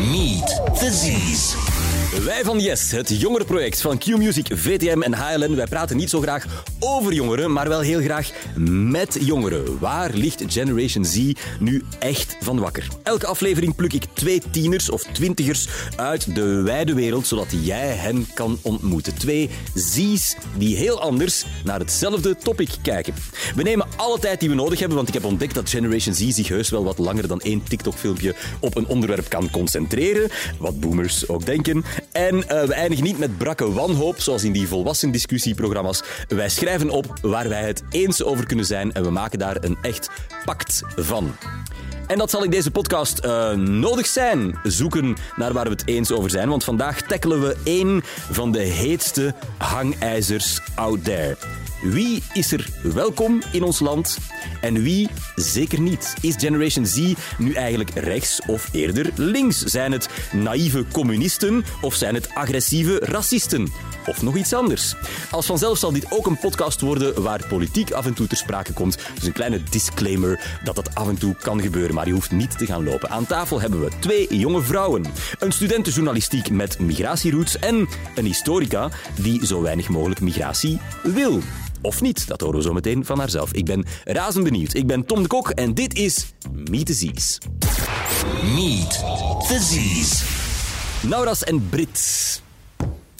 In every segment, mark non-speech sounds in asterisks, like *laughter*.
Meet the Z's. Wij van Yes, het jongerenproject van Q-Music, VTM en HLN. Wij praten niet zo graag over jongeren, maar wel heel graag met jongeren. Waar ligt Generation Z nu echt van wakker? Elke aflevering pluk ik twee tieners of twintigers uit de wijde wereld, zodat jij hen kan ontmoeten. Twee Z's die heel anders naar hetzelfde topic kijken. We nemen alle tijd die we nodig hebben, want ik heb ontdekt dat Generation Z zich heus wel wat langer dan één TikTok-filmpje op een onderwerp kan concentreren. Wat boomers ook denken. En eh, we eindigen niet met brakke wanhoop, zoals in die volwassen discussieprogramma's. Wij schrijven op waar wij het eens over kunnen zijn en we maken daar een echt pact van. En dat zal in deze podcast eh, nodig zijn. Zoeken naar waar we het eens over zijn. Want vandaag tackelen we één van de heetste hangijzers out there. Wie is er welkom in ons land en wie zeker niet? Is Generation Z nu eigenlijk rechts of eerder links? Zijn het naïeve communisten of zijn het agressieve racisten? Of nog iets anders? Als vanzelf zal dit ook een podcast worden waar politiek af en toe ter sprake komt. Dus een kleine disclaimer dat dat af en toe kan gebeuren, maar je hoeft niet te gaan lopen. Aan tafel hebben we twee jonge vrouwen. Een studentenjournalistiek met migratieroots en een historica die zo weinig mogelijk migratie wil. Of niet, dat horen we zo meteen van haarzelf. Ik ben razend benieuwd. Ik ben Tom de Kok en dit is Meet the Z's. Meet the Z's. Nauras en Brit.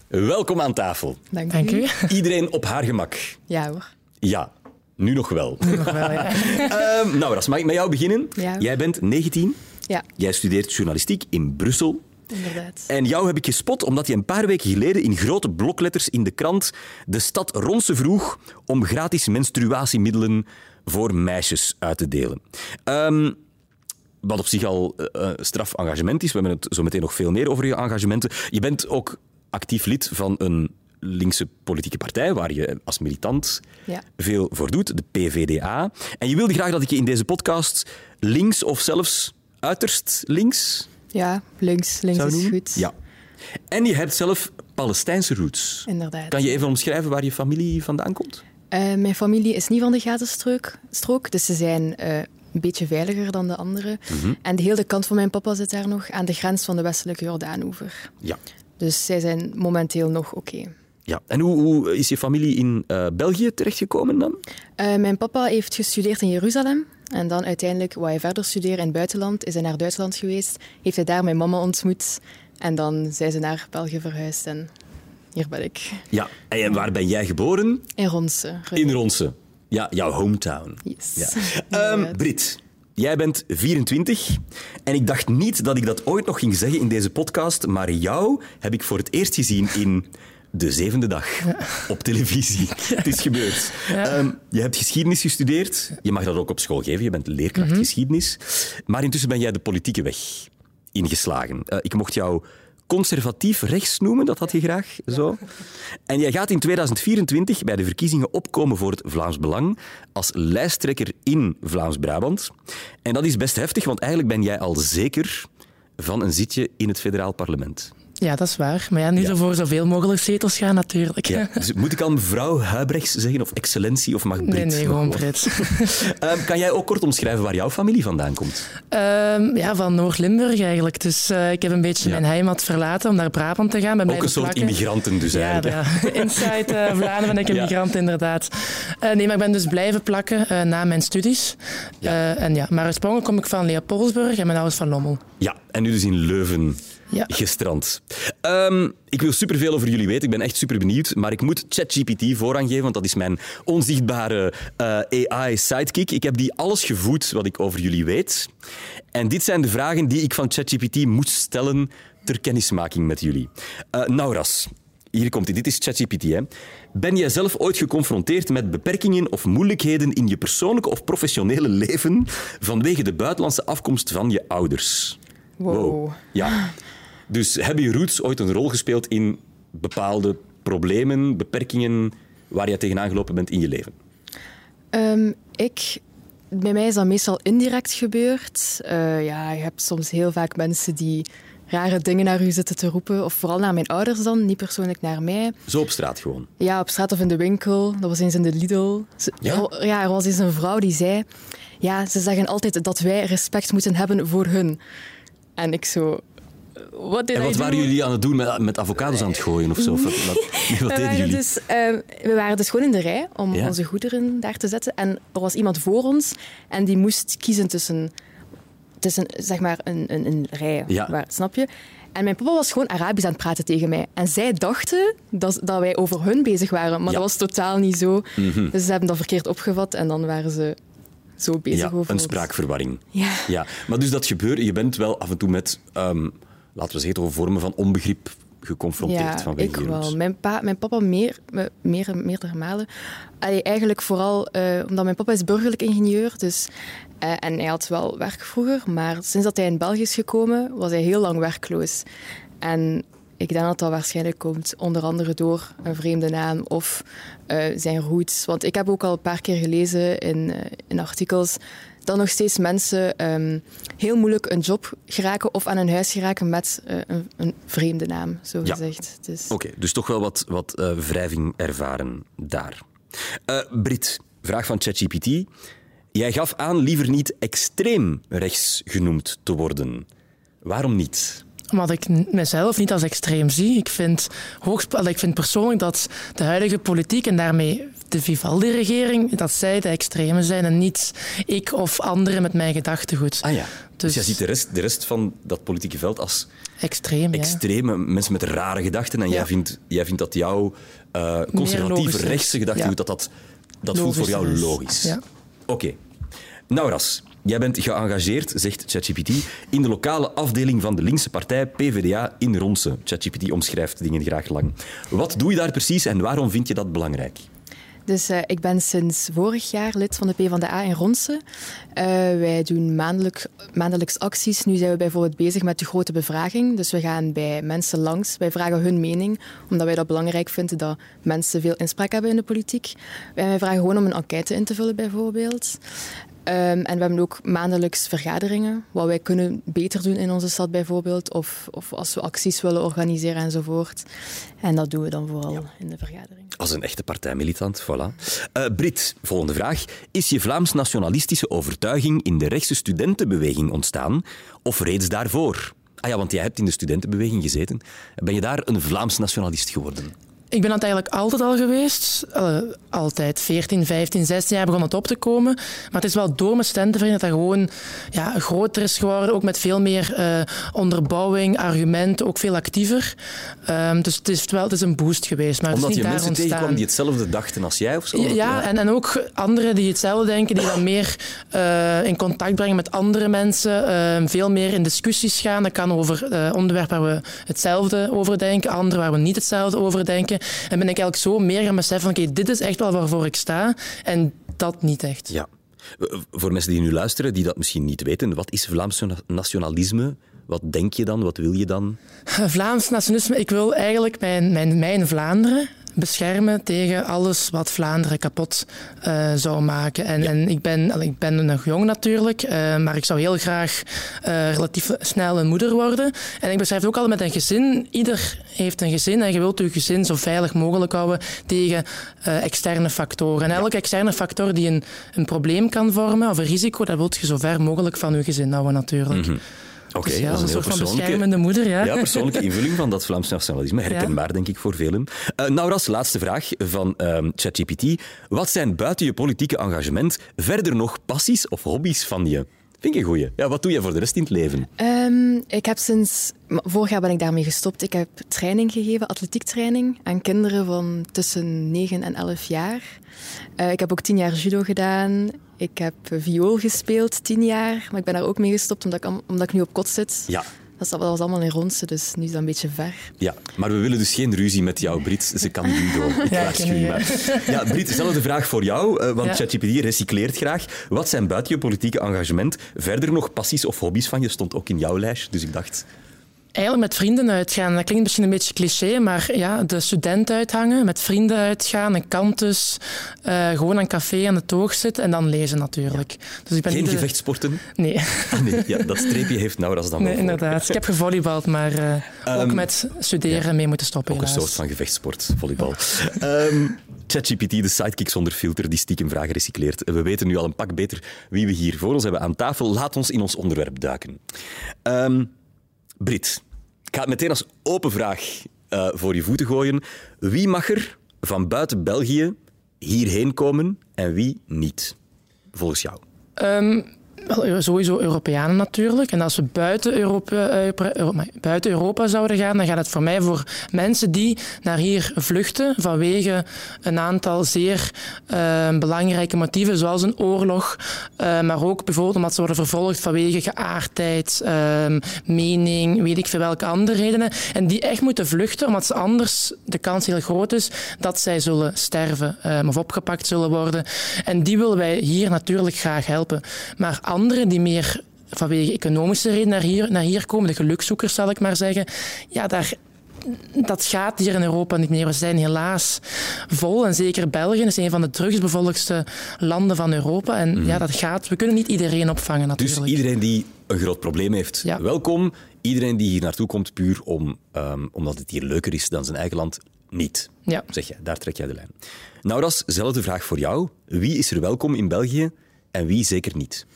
Welkom aan tafel. Dank, Dank u. *laughs* Iedereen op haar gemak. Ja hoor. Ja, nu nog wel. Nog wel, ja. *laughs* Ehm Nauras, mag ik met jou beginnen? Ja. Jij bent 19. Ja, Jij studeert journalistiek in Brussel. Inderdaad. En jou heb ik gespot omdat je een paar weken geleden in grote blokletters in de krant de stad Ronse vroeg om gratis menstruatiemiddelen voor meisjes uit te delen. Ehm, wat op zich al eh, straf engagement is. We hebben het zo meteen nog veel meer over je engagementen. Je bent ook actief lid van een linkse politieke partij waar je als militant Ja. veel voor doet, de PVDA. En je wilde graag dat ik je in deze podcast links of zelfs uiterst links Ja, links. Links is noemen? goed. Ja. En je hebt zelf Palestijnse roots. Inderdaad. Kan je even omschrijven waar je familie vandaan komt? Eh, mijn familie is niet van de Gazastrook, strook, dus ze zijn eh, een beetje veiliger dan de anderen. Mhm. En de hele kant van mijn papa zit daar nog, aan de grens van de westelijke Jordaanoever. Ja. Dus zij zijn momenteel nog oké. ja. En hoe, hoe is je familie in eh, België terechtgekomen dan? Mijn papa heeft gestudeerd in Jeruzalem. En dan uiteindelijk, wou hij verder studeren in het buitenland, is hij naar Duitsland geweest. Heeft hij daar mijn mama ontmoet. En dan zijn ze naar België verhuisd en hier ben ik. Ja. En waar ben jij geboren? In Ronse. In Ronse. Ja, jouw hometown. Yes. Ja. *laughs* Ehm. Brit, jij bent 24 en ik dacht niet dat ik dat ooit nog ging zeggen in deze podcast, maar jou heb ik voor het eerst gezien in De Zevende Dag op televisie. *laughs* Het is gebeurd. Ehm, je hebt geschiedenis gestudeerd. Je mag dat ook op school geven. Je bent leerkracht geschiedenis. Maar intussen ben jij de politieke weg ingeslagen. Eh, ik mocht jou conservatief rechts noemen, dat had je graag zo. En jij gaat in 2024 bij de verkiezingen opkomen voor het Vlaams Belang als lijsttrekker in Vlaams-Brabant. En dat is best heftig, want eigenlijk ben jij al zeker van een zitje in het federaal parlement. Ja, dat is waar. Maar ja, nu Ja. voor zoveel mogelijk zetels gaan, natuurlijk. Ja. *laughs* Dus moet ik al mevrouw Huibrechts zeggen, of excellentie, of mag Brit? Nee, nee, gewoon wel? Brit. *laughs* Ehm, kan jij ook kort omschrijven waar jouw familie vandaan komt? Ehm, ja, van Noord-Limburg eigenlijk. Dus eh, ik heb een beetje Ja. mijn heimat verlaten om naar Brabant te gaan. Ben Ook een soort plakken. immigranten dus Ja, eigenlijk. ja. *laughs* inside eh, Vlaanderen ben ik een Ja. migrant, inderdaad. Eh, nee, maar ik ben dus blijven plakken na mijn studies. En ja, maar oorspronkelijk kom ik van Leopoldsburg en mijn ouders van Lommel. Ja, en nu dus in Leuven Ja. gestrand. Ehm, ik wil superveel over jullie weten. Ik ben echt super benieuwd. Maar ik moet ChatGPT voorrang geven, want dat is mijn onzichtbare eh, AI-sidekick. Ik heb die alles gevoed wat ik over jullie weet. En dit zijn de vragen die ik van ChatGPT moest stellen ter kennismaking met jullie. Eh, Nauras, hier komt hij. Dit is ChatGPT. Hè. Ben jij zelf ooit geconfronteerd met beperkingen of moeilijkheden in je persoonlijke of professionele leven vanwege de buitenlandse afkomst van je ouders? Wow. Ja. Dus hebben je roots ooit een rol gespeeld in bepaalde problemen, beperkingen waar je tegenaan gelopen bent in je leven? Ehm, ik, bij mij is dat meestal indirect gebeurd. Eh, ja, je hebt soms heel vaak mensen die rare dingen naar u zitten te roepen. Of vooral naar mijn ouders dan, niet persoonlijk naar mij. Zo op straat gewoon. Ja, op straat of in de winkel. Dat was eens in de Lidl. Ja? er- ja, er was eens een vrouw die zei... Ja, ze zeggen altijd dat wij respect moeten hebben voor hun. En ik zo... what did En I wat do? waren jullie aan het doen? Met, met avocados aan het gooien of zo? Wat, wat, *laughs* *laughs* wat we, deden waren jullie? dus, eh, we waren dus gewoon in de rij om Ja. onze goederen daar te zetten. En er was iemand voor ons en die moest kiezen tussen, tussen zeg maar, een, een, een rij. Ja. Waar, snap je? En mijn papa was gewoon Arabisch aan het praten tegen mij. En zij dachten dat, dat wij over hun bezig waren, maar Ja. dat was totaal niet zo. Mhm. Dus ze hebben dat verkeerd opgevat en dan waren ze zo bezig Ja, over een ons. spraakverwarring. Ja. ja. Maar dus dat gebeurt, je bent wel af en toe met, ehm, laten we zeggen, vormen van onbegrip geconfronteerd Ja, vanwege ik wel. Mijn, pa, mijn papa meer, me- meer, meerdere malen. Allee, eigenlijk vooral eh, omdat mijn papa is burgerlijk ingenieur. Dus, eh, en hij had wel werk vroeger, maar sinds dat hij in België is gekomen, was hij heel lang werkloos. En ik denk dat dat waarschijnlijk komt, onder andere door een vreemde naam of eh, zijn roots. Want ik heb ook al een paar keer gelezen in, in artikels dat nog steeds mensen ehm, heel moeilijk een job geraken of aan een huis geraken met eh, een, een vreemde naam, zo Ja. gezegd. Dus, Oké, dus toch wel wat, wat eh, wrijving ervaren daar. Eh, Brit, vraag van ChatGPT. Jij gaf aan liever niet extreem rechts genoemd te worden. Waarom niet? Omdat ik mezelf niet als extreem zie. Ik vind, hoogst, ik vind persoonlijk dat de huidige politiek en daarmee de Vivaldi-regering, dat zij de extremen zijn en niet ik of anderen met mijn gedachtegoed. Ah ja. Dus, Dus- jij ziet de rest, de rest van dat politieke veld als Extreem, ja. extreme mensen met rare gedachten. En jij, vindt, jij vindt dat jouw eh, conservatieve rechtse gedachtegoed, ja. dat, dat, dat voelt voor jou logisch. Ja. Oké. Nauras, jij bent geëngageerd, zegt ChatGPT, in de lokale afdeling van de linkse partij PvdA in Ronse. ChatGPT omschrijft dingen graag lang. Wat doe je daar precies en waarom vind je dat belangrijk? Dus eh, ik ben sinds vorig jaar lid van de PvdA in Ronse. Eh, wij doen maandelijk, maandelijks acties. Nu zijn we bijvoorbeeld bezig met de grote bevraging. Dus we gaan bij mensen langs. Wij vragen hun mening, omdat wij dat belangrijk vinden dat mensen veel inspraak hebben in de politiek. En wij vragen gewoon om een enquête in te vullen, bijvoorbeeld. Ehm, en we hebben ook maandelijks vergaderingen, wat wij kunnen beter doen in onze stad bijvoorbeeld, of, of als we acties willen organiseren enzovoort. En dat doen we dan vooral in de vergadering. Als een echte partijmilitant, voilà. Eh, Brit, volgende vraag. Is je Vlaams-nationalistische overtuiging in de rechtse studentenbeweging ontstaan of reeds daarvoor? Ah ja, want jij hebt in de studentenbeweging gezeten. Ben je daar een Vlaams-nationalist geworden? Ik ben dat eigenlijk altijd al geweest. Eh, altijd. 14, 15, 16 jaar begon het op te komen. Maar het is wel door mijn studentenvereniging dat dat gewoon ja, groter is geworden. Ook met veel meer eh, onderbouwing, argumenten, ook veel actiever. Ehm, dus het is wel het is een boost geweest. Maar Omdat je mensen tegenkwam ontstaan. die hetzelfde dachten als jij of zo? Ja, ja, En, en ook anderen die hetzelfde denken, die dan meer eh, in contact brengen met andere mensen, eh, veel meer in discussies gaan. Dat kan over onderwerpen waar we hetzelfde over denken, andere waar we niet hetzelfde over denken. En ben ik eigenlijk zo meer gaan beseffen van, oké, dit is echt wel waarvoor ik sta en dat niet echt. Ja. Voor mensen die nu luisteren, die dat misschien niet weten, wat is Vlaams nationalisme? Wat denk je dan? Wat wil je dan? Vlaams nationalisme, ik wil eigenlijk mijn, mijn, mijn Vlaanderen beschermen tegen alles wat Vlaanderen kapot eh, zou maken. En, en ik, ben, ik ben nog jong natuurlijk, eh, maar ik zou heel graag eh, relatief snel een moeder worden. En ik beschrijf het ook altijd met een gezin. Ieder heeft een gezin en je wilt je gezin zo veilig mogelijk houden tegen externe factoren. En elke externe factor die een, een probleem kan vormen of een risico, dat wilt je zo ver mogelijk van je gezin houden natuurlijk. Oké, Dus ja, dat is een heel soort van persoonlijke... beschermende moeder. Ja. Ja, persoonlijke *laughs* invulling van dat Vlaams nationalisme. Herkenbaar, denk ik, voor velen. Uh, Nauras, laatste vraag van ehm, ChatGPT. Wat zijn buiten je politieke engagement verder nog passies of hobby's van je? Vind ik een goeie. Ja, wat doe je voor de rest in het leven? Ehm, ik heb sinds... Vorig jaar ben ik daarmee gestopt. Ik heb training gegeven, atletiektraining, aan kinderen van tussen 9 en 11 jaar. Eh, ik heb ook tien jaar judo gedaan. Ik heb viool gespeeld, tien jaar. Maar ik ben daar ook mee gestopt, omdat ik, omdat ik nu op kot zit. Ja. Dat, was allemaal in Ronse, dus nu is dat een beetje ver. Ja, maar we willen dus geen ruzie met jou, Brit. Ze kan judo. *laughs* Ik Ja, waarschuw je maar. Ja, Brit, dezelfde vraag voor jou, eh, want Ja. ChatGPT recycleert graag. Wat zijn buiten je politieke engagement verder nog passies of hobby's van je? Stond ook in jouw lijst, dus ik dacht... Eigenlijk met vrienden uitgaan. Dat klinkt misschien een beetje cliché, maar ja, de student uithangen, met vrienden uitgaan, een kantus, eh gewoon aan een café aan de toog zitten en dan lezen natuurlijk. Dus ik ben Geen de- gevechtsporten? Nee. Ah, nee, ja, dat streepje heeft Nauras dan nee, wel voor. inderdaad. Ik heb gevolleybald, maar eh, ook Ehm, met studeren mee moeten stoppen. Ook een soort van gevechtsport, volleybal. Ehm, ChatGPT, de sidekick zonder filter, die stiekem vragen recycleert. We weten nu al een pak beter wie we hier voor ons hebben aan tafel. Laat ons in ons onderwerp duiken. Ehm, Brit, Ik ga het meteen als open vraag uh, voor je voeten gooien. Wie mag er van buiten België hierheen komen en wie niet? Volgens jou. Um, sowieso Europeanen natuurlijk. En als we buiten Europa, uh, buiten Europa zouden gaan, dan gaat het voor mij voor mensen die naar hier vluchten vanwege een aantal zeer uh, belangrijke motieven, zoals een oorlog, uh, maar ook bijvoorbeeld omdat ze worden vervolgd vanwege geaardheid, ehm, mening, weet ik veel welke andere redenen. En die echt moeten vluchten, omdat ze anders de kans heel groot is dat zij zullen sterven ehm, of opgepakt zullen worden. En die willen wij hier natuurlijk graag helpen. Maar anderen die meer vanwege economische redenen naar hier, naar hier komen, de gelukzoekers zal ik maar zeggen, ja, daar, dat gaat hier in Europa niet meer. We zijn helaas vol. En zeker België is een van de drugsbevolkste landen van Europa. En mhm. ja, dat gaat. We kunnen niet iedereen opvangen dus natuurlijk. Dus iedereen die een groot probleem heeft, welkom. Iedereen die hier naartoe komt puur om, um, omdat het hier leuker is dan zijn eigen land, niet. Ja. Zeg je, daar trek jij de lijn. Nou, dat is dezelfde vraag voor jou. Wie is er welkom in België en wie zeker niet?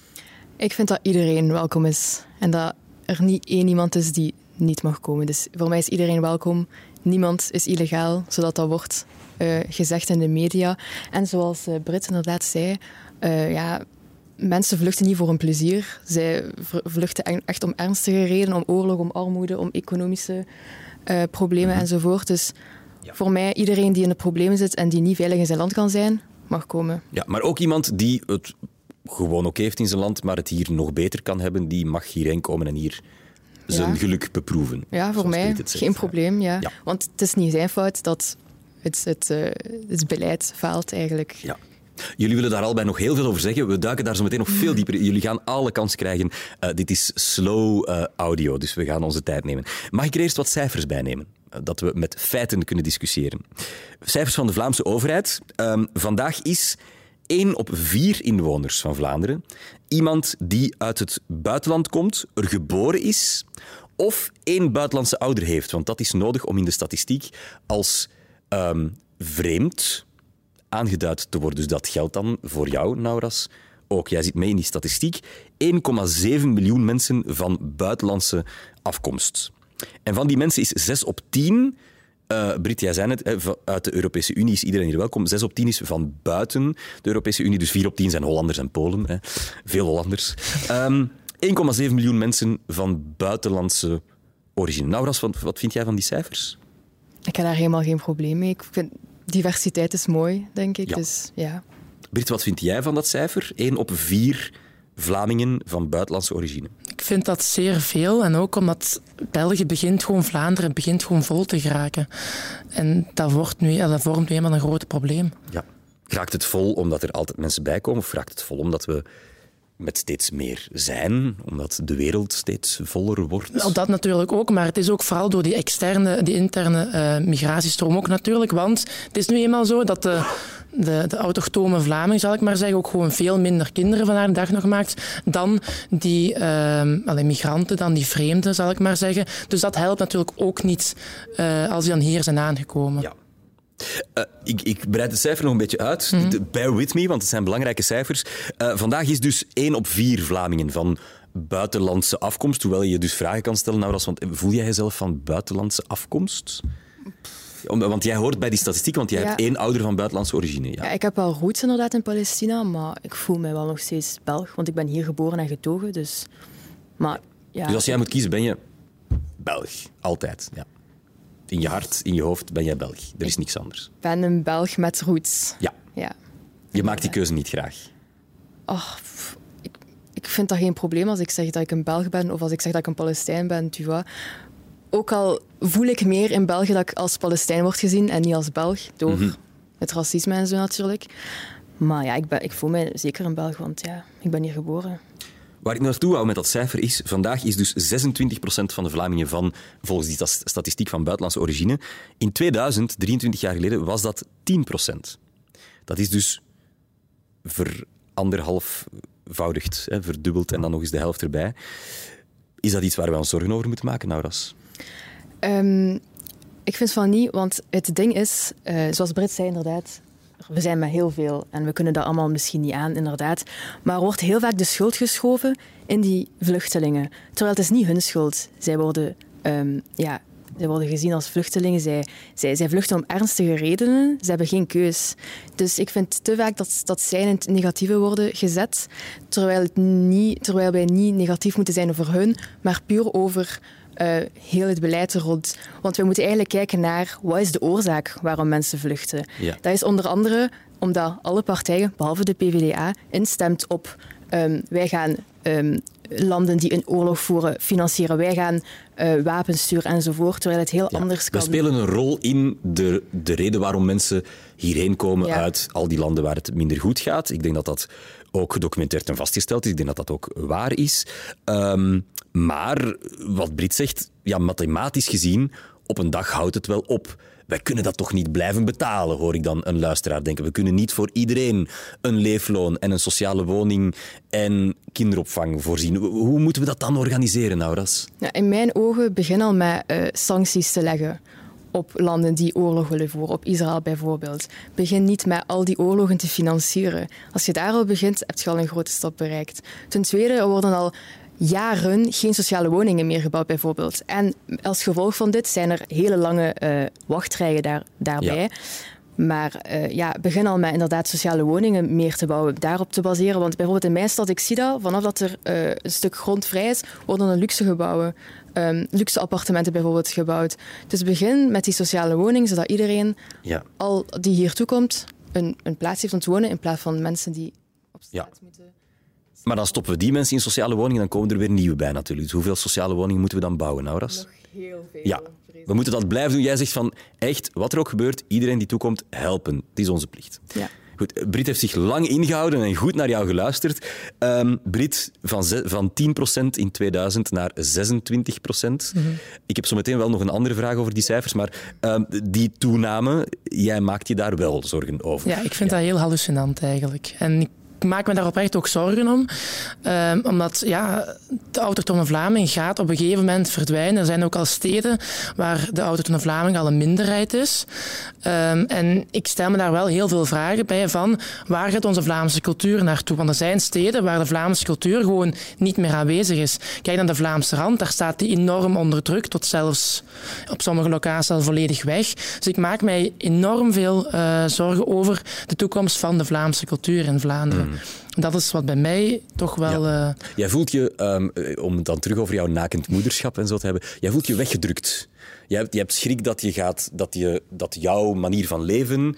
Ik vind dat iedereen welkom is en dat er niet één iemand is die niet mag komen. Dus voor mij is iedereen welkom. Niemand is illegaal, zodat dat wordt uh, gezegd in de media. En zoals uh, Britt inderdaad zei, uh, ja, mensen vluchten niet voor een plezier. Zij vluchten echt om ernstige redenen, om oorlog, om armoede, om economische problemen mhm. enzovoort. Dus ja. voor mij, iedereen die in de problemen zit en die niet veilig in zijn land kan zijn, mag komen. Ja, maar ook iemand die het gewoon ook heeft in zijn land, maar het hier nog beter kan hebben, die mag hierheen komen en hier zijn geluk beproeven. Ja, voor mij geen probleem. Ja. Want het is niet zijn fout dat het, het, uh, het beleid faalt eigenlijk. Ja. Jullie willen daar allebei nog heel veel over zeggen. We duiken daar zo meteen nog veel *laughs* dieper in. Jullie gaan alle kans krijgen. Uh, dit is slow uh, audio, dus we gaan onze tijd nemen. Mag ik er eerst wat cijfers bij nemen? dat we met feiten kunnen discussiëren. Cijfers van de Vlaamse overheid. Um, vandaag is één op vier inwoners van Vlaanderen iemand die uit het buitenland komt, er geboren is of één buitenlandse ouder heeft. Want dat is nodig om in de statistiek als um, vreemd aangeduid te worden. Dus dat geldt dan voor jou, Nauras, ook. Jij zit mee in die statistiek. 1,7 miljoen mensen van buitenlandse afkomst. En van die mensen is 6 op 10 uh, Brit, jij zei het, uit de Europese Unie is iedereen hier welkom. 6 op 10 is van buiten de Europese Unie, dus 4 op 10 zijn Hollanders en Polen. Hè. Veel Hollanders. Um, ehm, 1,7 miljoen mensen van buitenlandse origine. Nou, Ras, wat vind jij van die cijfers? Ik heb daar helemaal geen probleem mee. Ik vind diversiteit is mooi, denk ik. Ja. Dus, ja. Brit, wat vind jij van dat cijfer? 1 op 4 Vlamingen van buitenlandse origine. Ik vind dat zeer veel. En ook omdat België begint gewoon, Vlaanderen begint gewoon vol te geraken. En dat, wordt nu, dat vormt nu eenmaal een groot probleem. Ja. Raakt het vol omdat er altijd mensen bij komen? Of raakt het vol omdat we met steeds meer zijn, omdat de wereld steeds voller wordt? Nou, dat natuurlijk ook, maar het is ook vooral door die externe, die interne uh, migratiestroom ook natuurlijk. Want het is nu eenmaal zo dat de, de, de autochtone Vlaming, zal ik maar zeggen, ook gewoon veel minder kinderen vandaag de dag nog maakt dan die uh, migranten, dan die vreemden, zal ik maar zeggen. Dus dat helpt natuurlijk ook niet uh, als die dan hier zijn aangekomen. Ja. Uh, ik, ik breid de cijfer nog een beetje uit. Mm -hmm. Bear with me, want het zijn belangrijke cijfers. Uh, vandaag is dus 1 op 4 Vlamingen van buitenlandse afkomst. Hoewel je je dus vragen kan stellen, nou, want voel jij jezelf van buitenlandse afkomst? Want jij hoort bij die statistiek, want jij hebt één ouder van buitenlandse origine. Ja. ja. ik heb wel roots inderdaad in Palestina, maar ik voel mij wel nog steeds Belg, want ik ben hier geboren en getogen. Dus, maar, ja. dus als jij moet kiezen, ben je Belg. Altijd. Ja. In je hart, in je hoofd ben jij Belg. Er is niks anders. Ik ben een Belg met roots. Ja. ja. Je maakt die keuze niet graag. Oh, ik, ik vind dat geen probleem als ik zeg dat ik een Belg ben of als ik zeg dat ik een Palestijn ben. Tu vois ook al voel ik meer in België dat ik als Palestijn word gezien en niet als Belg, door mhm. het racisme en zo natuurlijk. Maar ja, ik, ben, ik voel mij zeker een Belg, want ja, ik ben hier geboren. Waar ik naartoe wou met dat cijfer is, vandaag is dus 26% van de Vlamingen van, volgens die statistiek van buitenlandse origine. In 2000, 23 jaar geleden, was dat 10%. Dat is dus veranderhalfvoudigd, hè, verdubbeld en dan nog eens de helft erbij. Is dat iets waar we ons zorgen over moeten maken, Nauras? Um, ik vind van niet, want het ding is, uh, zoals Brit zei inderdaad, we zijn met heel veel en we kunnen dat allemaal misschien niet aan, inderdaad. Maar er wordt heel vaak de schuld geschoven in die vluchtelingen. Terwijl het is niet hun schuld. Zij worden ehm, ja, zij worden gezien als vluchtelingen. Zij, zij, zij vluchten om ernstige redenen. Ze hebben geen keus. Dus ik vind te vaak dat, dat zij in het negatieve worden gezet, terwijl, het niet, terwijl wij niet negatief moeten zijn over hun, maar puur over uh, heel het beleid er rond. Want we moeten eigenlijk kijken naar wat is de oorzaak waarom mensen vluchten. Ja. Dat is onder andere omdat alle partijen, behalve de PvdA, instemt op um, wij gaan um, landen die een oorlog voeren financieren. Wij gaan uh, wapens sturen enzovoort, terwijl het heel Ja, anders kan. We spelen een rol in de, de reden waarom mensen hierheen komen Ja. uit al die landen waar het minder goed gaat. Ik denk dat dat ook gedocumenteerd en vastgesteld is. Ik denk dat dat ook waar is. Ehm, maar wat Brit zegt, ja, mathematisch gezien, op een dag houdt het wel op. Wij kunnen dat toch niet blijven betalen, hoor ik dan een luisteraar denken. We kunnen niet voor iedereen een leefloon en een sociale woning en kinderopvang voorzien. Hoe moeten we dat dan organiseren, Nauras? Ja, in mijn ogen begin al met eh, sancties te leggen op landen die oorlog willen voeren, op Israël bijvoorbeeld. Begin niet met al die oorlogen te financieren. Als je daar al begint, heb je al een grote stap bereikt. Ten tweede, er worden al jaren geen sociale woningen meer gebouwd, bijvoorbeeld. En als gevolg van dit zijn er hele lange eh, wachtrijen daar, daarbij. Ja. Maar eh, ja, begin al met inderdaad sociale woningen meer te bouwen, daarop te baseren. Want bijvoorbeeld in mijn stad, ik zie dat, vanaf dat er eh, een stuk grond vrij is, worden er luxe gebouwen, ehm, luxe appartementen bijvoorbeeld gebouwd. Dus begin met die sociale woning, zodat iedereen Ja. al die hier toekomt, een, een plaats heeft om te wonen, in plaats van mensen die op straat Ja. moeten. Maar dan stoppen we die mensen in sociale woningen, dan komen er weer nieuwe bij natuurlijk. Dus hoeveel sociale woningen moeten we dan bouwen, Nauras? heel veel. Ja, we moeten dat blijven doen. Jij zegt van, echt, wat er ook gebeurt, iedereen die toekomt, helpen. Het is onze plicht. Ja. Goed, Brit heeft zich lang ingehouden en goed naar jou geluisterd. Ehm Brit, van, van 10% in 2000 naar 26%. Ik heb zo meteen wel nog een andere vraag over die cijfers, maar ehm, die toename, jij maakt je daar wel zorgen over. Ja, ik vind dat heel hallucinant eigenlijk. En ik maak me daar oprecht ook zorgen om. Ehm, omdat ja, de autochtone Vlaming gaat op een gegeven moment verdwijnen. Er zijn ook al steden waar de autochtone Vlaming al een minderheid is. Ehm, en ik stel me daar wel heel veel vragen bij van waar gaat onze Vlaamse cultuur naartoe? Want er zijn steden waar de Vlaamse cultuur gewoon niet meer aanwezig is. Kijk naar de Vlaamse rand, daar staat die enorm onder druk, tot zelfs op sommige locaties al volledig weg. Dus ik maak mij enorm veel eh, zorgen over de toekomst van de Vlaamse cultuur in Vlaanderen. Dat is wat bij mij toch wel... eh, Jij voelt je, ehm, eh, om het dan terug over jouw nakend moederschap en zo te hebben, jij voelt je weggedrukt. Je hebt, je hebt schrik dat, je gaat, dat, je, dat jouw manier van leven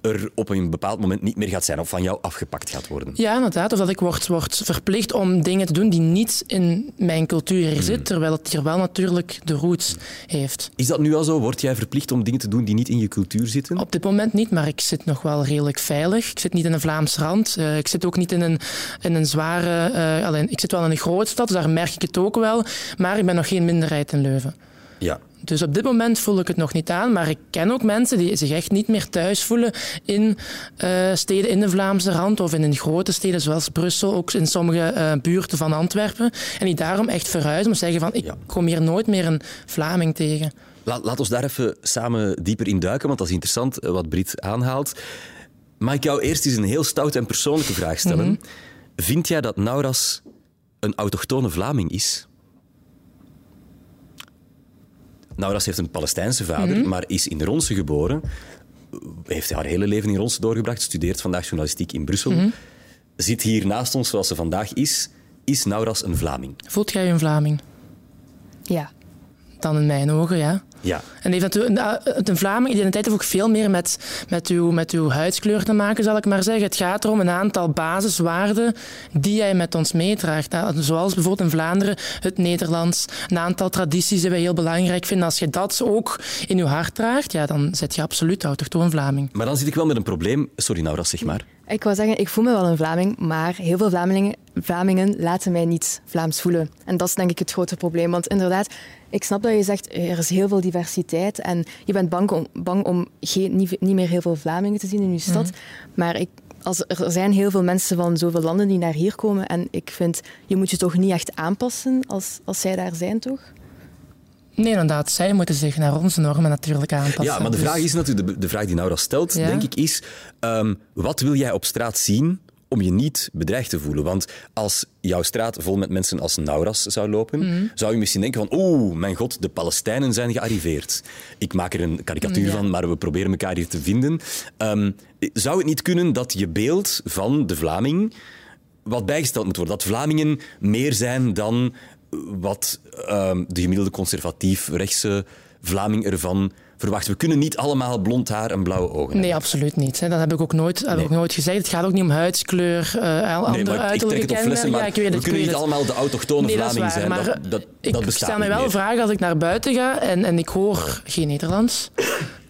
er op een bepaald moment niet meer gaat zijn of van jou afgepakt gaat worden. Ja, inderdaad. Of dat ik word, word verplicht om dingen te doen die niet in mijn cultuur hier zitten, terwijl het hier wel natuurlijk de roots heeft. Is dat nu al zo? Word jij verplicht om dingen te doen die niet in je cultuur zitten? Op dit moment niet, maar ik zit nog wel redelijk veilig. Ik zit niet in een Vlaamse rand. Eh, ik zit ook niet in een, in een zware... eh, alleen, ik zit wel in een grote stad, dus daar merk ik het ook wel. Maar ik ben nog geen minderheid in Leuven. Ja. Dus op dit moment voel ik het nog niet aan, maar ik ken ook mensen die zich echt niet meer thuis voelen in eh, steden in de Vlaamse rand of in, in grote steden zoals Brussel, ook in sommige eh, buurten van Antwerpen. En die daarom echt verhuizen, om zeggen van ik Ja. kom hier nooit meer een Vlaming tegen. Laat, laat ons daar even samen dieper in duiken, want dat is interessant eh, wat Brit aanhaalt. Mag ik jou eerst eens een heel stoute en persoonlijke vraag stellen? Vind jij dat Nauras een autochtone Vlaming is? Nauras heeft een Palestijnse vader, maar is in Ronse geboren. Heeft haar hele leven in Ronse doorgebracht, studeert vandaag journalistiek in Brussel. Zit hier naast ons zoals ze vandaag is. Is Nauras een Vlaming? Voelt jij je een Vlaming? Ja. Dan in mijn ogen, ja. Ja. En heeft natuurlijk, nou, een Vlaming identiteit heeft ook veel meer met, met, uw, met uw huidskleur te maken, zal ik maar zeggen. Het gaat erom een aantal basiswaarden die jij met ons meedraagt. Nou, Zoals bijvoorbeeld in Vlaanderen het Nederlands, een aantal tradities die wij heel belangrijk vinden. Als je dat ook in je hart draagt, ja, dan zit je absoluut autochtoon Vlaming. Maar dan zit ik wel met een probleem. Sorry, Nauras, zeg maar. Ik wou zeggen, ik voel me wel een Vlaming, maar heel veel Vlamingen, Vlamingen laten mij niet Vlaams voelen. En dat is denk ik het grote probleem. Want inderdaad, ik snap dat je zegt, er is heel veel diversiteit en je bent bang om, bang om geen, niet, niet meer heel veel Vlamingen te zien in je stad. Maar ik, als, er zijn heel veel mensen van zoveel landen die naar hier komen en ik vind, je moet je toch niet echt aanpassen als, als zij daar zijn, toch? Nee, inderdaad, zij moeten zich naar onze normen natuurlijk aanpassen. Ja, maar de Dus- vraag is natuurlijk, de, de vraag die Nauras stelt, Ja. denk ik, is: ehm, wat wil jij op straat zien om je niet bedreigd te voelen. Want als jouw straat vol met mensen als Nauras zou lopen, Mhm. zou je misschien denken van oeh, mijn god, de Palestijnen zijn gearriveerd. Ik maak er een karikatuur Ja. van, maar we proberen elkaar hier te vinden. Ehm, zou het niet kunnen dat je beeld van de Vlaming wat bijgesteld moet worden? Dat Vlamingen meer zijn dan wat ehm, de gemiddelde conservatief-rechtse Vlaming ervan verwacht. We kunnen niet allemaal blond haar en blauwe ogen Nee, absoluut niet. hè. Dat heb ik ook nooit, heb Nee. ook nooit gezegd. Het gaat ook niet om huidskleur, eh andere Nee, maar ik uiterlijke trek het op flessen, kenmerken. maar Ja, ik weet het, we kunnen niet het. allemaal de autochtone Nee, dat is Vlaming waar, zijn. maar dat, dat, ik dat bestaat stel mij wel vragen als ik naar buiten ga en, en ik hoor geen Nederlands.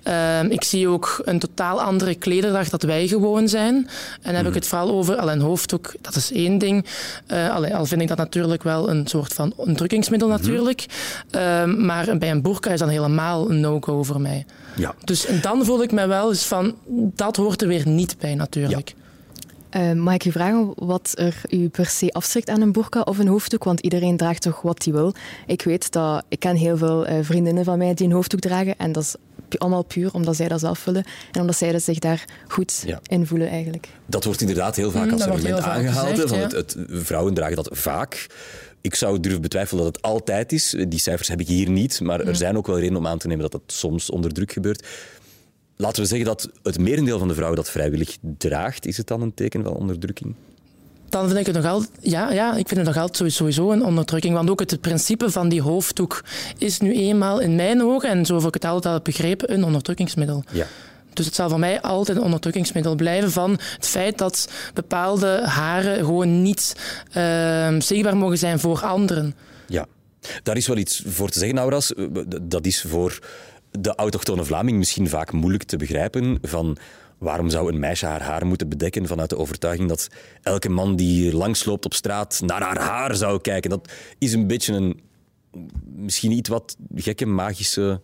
Ehm, ik zie ook een totaal andere klederdracht dat wij gewoon zijn. En dan heb ik het vooral over al een hoofddoek, dat is één ding. Eh, allee, al vind ik dat natuurlijk wel een soort van onderdrukkingsmiddel natuurlijk. Ehm, maar bij een burka is dat helemaal een no-go voor mij. Ja. Dus dan voel ik mij wel eens van, dat hoort er weer niet bij natuurlijk. Eh, mag ik u vragen wat er u per se afschrikt aan een burka of een hoofddoek? Want iedereen draagt toch wat hij wil. Ik weet dat ik ken heel veel eh, vriendinnen van mij die een hoofddoek dragen. En dat is allemaal puur omdat zij dat zelf willen. En omdat zij zich daar goed Ja. in voelen eigenlijk. Dat wordt inderdaad heel vaak Mm, als argument aangehaald. gezegd, van ja. het, het, vrouwen dragen dat vaak. Ik zou durven betwijfelen dat het altijd is. Die cijfers heb ik hier niet. Maar Mm. er zijn ook wel redenen om aan te nemen dat dat soms onder druk gebeurt. Laten we zeggen dat het merendeel van de vrouwen dat vrijwillig draagt. Is het dan een teken van onderdrukking? Dan vind ik het nog altijd, ja, ja, ik vind het nog altijd sowieso een onderdrukking. Want ook het principe van die hoofddoek is nu eenmaal in mijn ogen, en zo heb ik het altijd al begrepen, een onderdrukkingsmiddel. Ja. Dus het zal voor mij altijd een onderdrukkingsmiddel blijven van het feit dat bepaalde haren gewoon niet ehm, zichtbaar mogen zijn voor anderen. Ja, daar is wel iets voor te zeggen, Nauras. Eh, Dat is voor de autochtone Vlaming misschien vaak moeilijk te begrijpen. Van waarom zou een meisje haar haar moeten bedekken vanuit de overtuiging dat elke man die langsloopt op straat naar haar haar zou kijken. Dat is een beetje een misschien iets wat gekke magische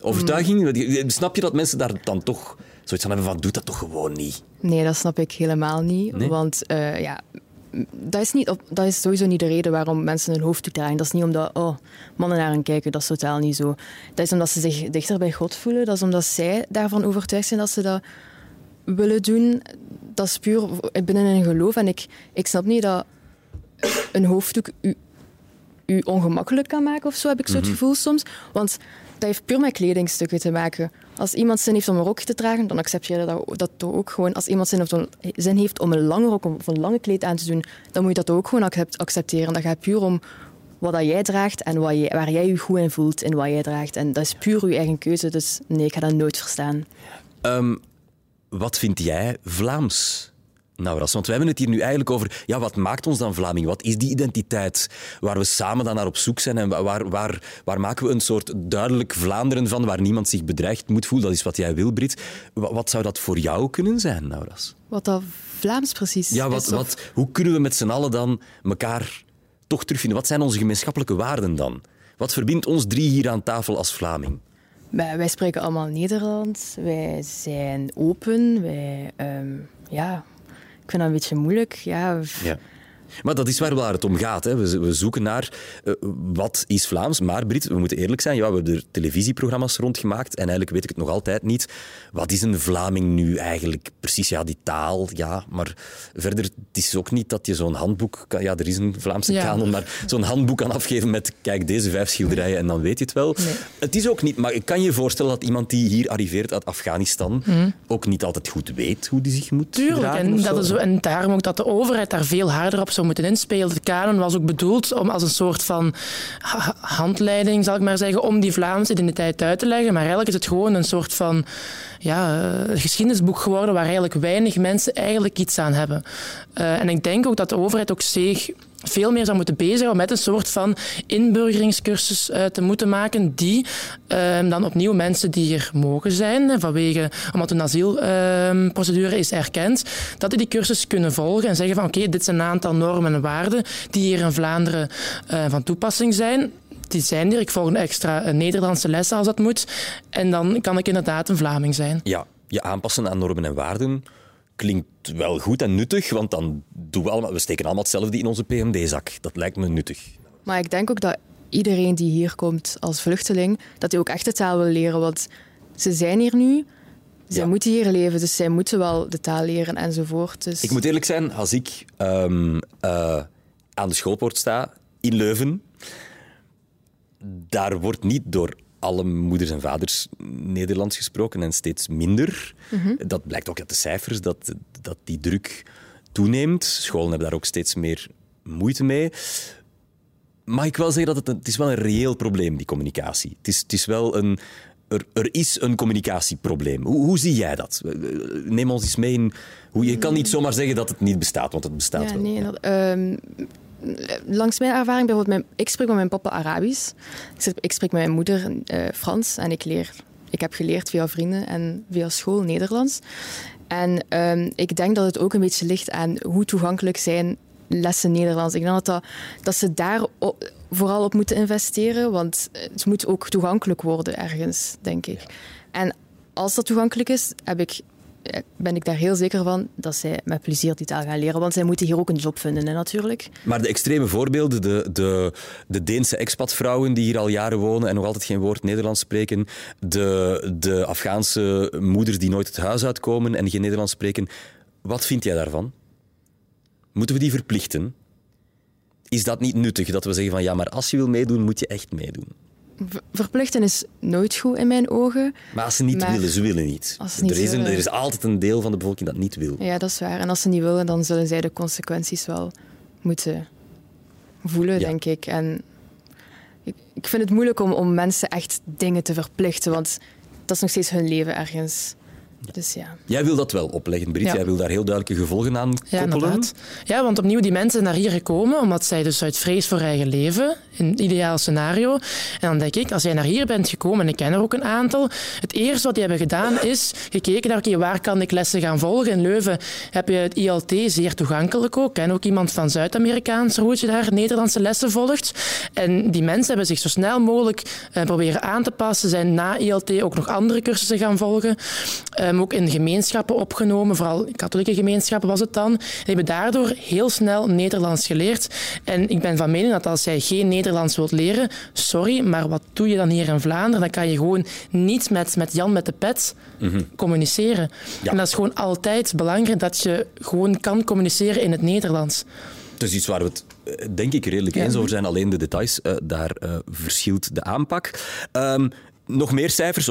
overtuiging. Snap je dat mensen daar dan toch zoiets van hebben van doe dat toch gewoon niet? Nee, dat snap ik helemaal niet. Nee? Want eh, ja, dat is, niet op, dat is sowieso niet de reden waarom mensen een hoofddoek dragen. Dat is niet omdat oh, mannen naar hen kijken, dat is totaal niet zo. Dat is omdat ze zich dichter bij God voelen. Dat is omdat zij daarvan overtuigd zijn dat ze dat willen doen. Dat is puur binnen een geloof. En ik, ik snap niet dat een hoofddoek u, u ongemakkelijk kan maken of zo, heb ik zo het gevoel soms. Want dat heeft puur met kledingstukken te maken. Als iemand zin heeft om een rok te dragen, dan accepteer je dat, dat toch ook gewoon. Als iemand zin heeft, om, zin heeft om een lange rok of een lange kleed aan te doen, dan moet je dat ook gewoon accept- accepteren. Dat gaat puur om wat dat jij draagt en wat jij, waar jij je goed in voelt in wat jij draagt. En dat is puur je eigen keuze. Dus nee, ik ga dat nooit verstaan. Ehm, wat vind jij Vlaams? Nou, Ras, want we hebben het hier nu eigenlijk over, ja, wat maakt ons dan Vlaming? Wat is die identiteit waar we samen dan naar op zoek zijn en waar, waar, waar maken we een soort duidelijk Vlaanderen van, waar niemand zich bedreigd moet voelen? Dat is wat jij wil, Brit. Wa- Wat zou dat voor jou kunnen zijn, Nauras? Wat dat Vlaams precies Ja, wat, is. of- wat, hoe kunnen we met z'n allen dan elkaar toch terugvinden? Wat zijn onze gemeenschappelijke waarden dan? Wat verbindt ons drie hier aan tafel als Vlaming? Wij, spreken allemaal Nederlands. Wij zijn open. Wij, ehm, ja, ik vind dat een beetje moeilijk. Ja, Ja. Maar dat is waar, waar het om gaat. Hè. We, we zoeken naar eh, wat is Vlaams. Maar Brit, we moeten eerlijk zijn. Ja, we hebben er televisieprogramma's rondgemaakt. En eigenlijk weet ik het nog altijd niet. Wat is een Vlaming nu eigenlijk? Precies, ja, die taal. Ja, maar verder, het is ook niet dat je zo'n handboek... Kan, ja, er is een Vlaamse Ja. kanon, maar zo'n handboek kan afgeven met kijk, deze vijf schilderijen en dan weet je het wel. Nee. Het is ook niet... Maar ik kan je voorstellen dat iemand die hier arriveert uit Afghanistan ook niet altijd goed weet hoe die zich moet Tuurlijk, dat is, en daarom ook dat de overheid daar veel harder op zou moeten inspelen. De kanon was ook bedoeld om als een soort van ha- handleiding, zal ik maar zeggen, om die Vlaamse identiteit uit te leggen. Maar eigenlijk is het gewoon een soort van ja, eh, geschiedenisboek geworden waar eigenlijk weinig mensen eigenlijk iets aan hebben. Eh, en ik denk ook dat de overheid ook zich veel meer zou moeten bezighouden met een soort van inburgeringscursus eh, te moeten maken die eh, dan opnieuw mensen die hier mogen zijn, vanwege, omdat een asielprocedure is erkend, dat die die cursus kunnen volgen en zeggen van oké, dit zijn een aantal normen en waarden die hier in Vlaanderen eh, van toepassing zijn. Die zijn er. Ik volg een extra Nederlandse lessen als dat moet. En dan kan ik inderdaad een Vlaming zijn. ja, je aanpassen aan normen en waarden klinkt wel goed en nuttig, want dan doen we allemaal, we steken allemaal hetzelfde in onze PMD-zak. Dat lijkt me nuttig. Maar ik denk ook dat iedereen die hier komt als vluchteling, dat hij ook echt de taal wil leren. Want ze zijn hier nu zij Ja. moeten hier leven, dus zij moeten wel de taal leren enzovoort. Dus... Ik moet eerlijk zijn, als ik ehm, eh, aan de schoolpoort sta in Leuven, daar wordt niet door alle moeders en vaders Nederlands gesproken en steeds minder. Dat blijkt ook uit de cijfers, dat, dat die druk toeneemt. Scholen hebben daar ook steeds meer moeite mee. Mag ik wel zeggen dat het, een- het is wel een reëel probleem, die communicatie. Het is, het is wel een... Er, er is een communicatieprobleem. Hoe, hoe zie jij dat? Neem ons eens mee in... Hoe, je kan niet zomaar zeggen dat het niet bestaat, want het bestaat Ja, wel. nee, dat- ehm, langs mijn ervaring, bijvoorbeeld, mijn, ik spreek met mijn papa Arabisch. Ik, spreek met mijn moeder eh, Frans en ik leer. Ik heb geleerd via vrienden en via school Nederlands. En ehm, ik denk dat het ook een beetje ligt aan hoe toegankelijk zijn lessen Nederlands. Ik denk dat, dat, dat ze daar op- vooral op moeten investeren, want het moet ook toegankelijk worden ergens, denk ik. En als dat toegankelijk is, heb ik, ben ik daar heel zeker van dat zij met plezier die taal gaan leren. Want zij moeten hier ook een job vinden, hè, natuurlijk. Maar de extreme voorbeelden, de, de, de Deense expatvrouwen die hier al jaren wonen en nog altijd geen woord Nederlands spreken, de, de Afghaanse moeders die nooit het huis uitkomen en geen Nederlands spreken. Wat vind jij daarvan? Moeten we die verplichten? Is dat niet nuttig dat we zeggen van ja, maar als je wil meedoen, moet je echt meedoen? Ver- Verplichten is nooit goed in mijn ogen. Maar als ze niet Maar willen, ze willen niet. als ze niet er, is een, er is altijd een deel van de bevolking dat niet wil. Ja, dat is waar. En als ze niet willen, dan zullen zij de consequenties wel moeten voelen, Ja. denk ik. En ik, ik vind het moeilijk om, om mensen echt dingen te verplichten, want dat is nog steeds hun leven ergens. Dus ja. Jij wil dat wel opleggen, Brit. Ja. Jij wil daar heel duidelijke gevolgen aan koppelen. Ja, want opnieuw, die mensen zijn naar hier gekomen omdat zij dus uit vrees voor eigen leven, in het ideaal scenario. En dan denk ik, als jij naar hier bent gekomen, en ik ken er ook een aantal, het eerste wat die hebben gedaan is gekeken naar, oké, waar kan ik lessen gaan volgen? In Leuven heb je het ILT, zeer toegankelijk ook. Ik ken ook iemand van Zuid-Amerikaans die daar Nederlandse lessen volgt. En die mensen hebben zich zo snel mogelijk eh, proberen aan te passen, zijn na ILT ook nog andere cursussen gaan volgen. Ehm, ook in gemeenschappen opgenomen, vooral katholieke gemeenschappen was het dan. En die hebben daardoor heel snel Nederlands geleerd. En ik ben van mening dat als jij geen Nederlands wilt leren, sorry, maar wat doe je dan hier in Vlaanderen? Dan kan je gewoon niet met, met Jan met de pet communiceren. Ja. En dat is gewoon altijd belangrijk dat je gewoon kan communiceren in het Nederlands. Is iets waar we het, eh, denk ik, redelijk eens over zijn. Alleen de details, eh, daar eh, verschilt de aanpak. Ehm, nog meer cijfers.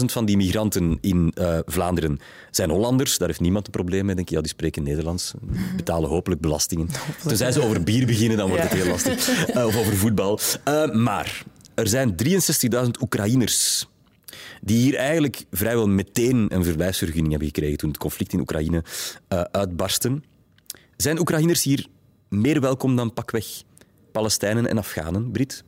115.000 van die migranten in eh, Vlaanderen zijn Hollanders. Daar heeft niemand een probleem mee, denk ik. Ja, die spreken Nederlands. Betalen hopelijk belastingen. Tenzij ze over bier beginnen, dan wordt Ja. het heel lastig. Eh, of over voetbal. Eh, maar er zijn 63.000 Oekraïners die hier eigenlijk vrijwel meteen een verblijfsvergunning hebben gekregen toen het conflict in Oekraïne uitbarstte. Zijn Oekraïners hier meer welkom dan pakweg Palestijnen en Afghanen, Brit?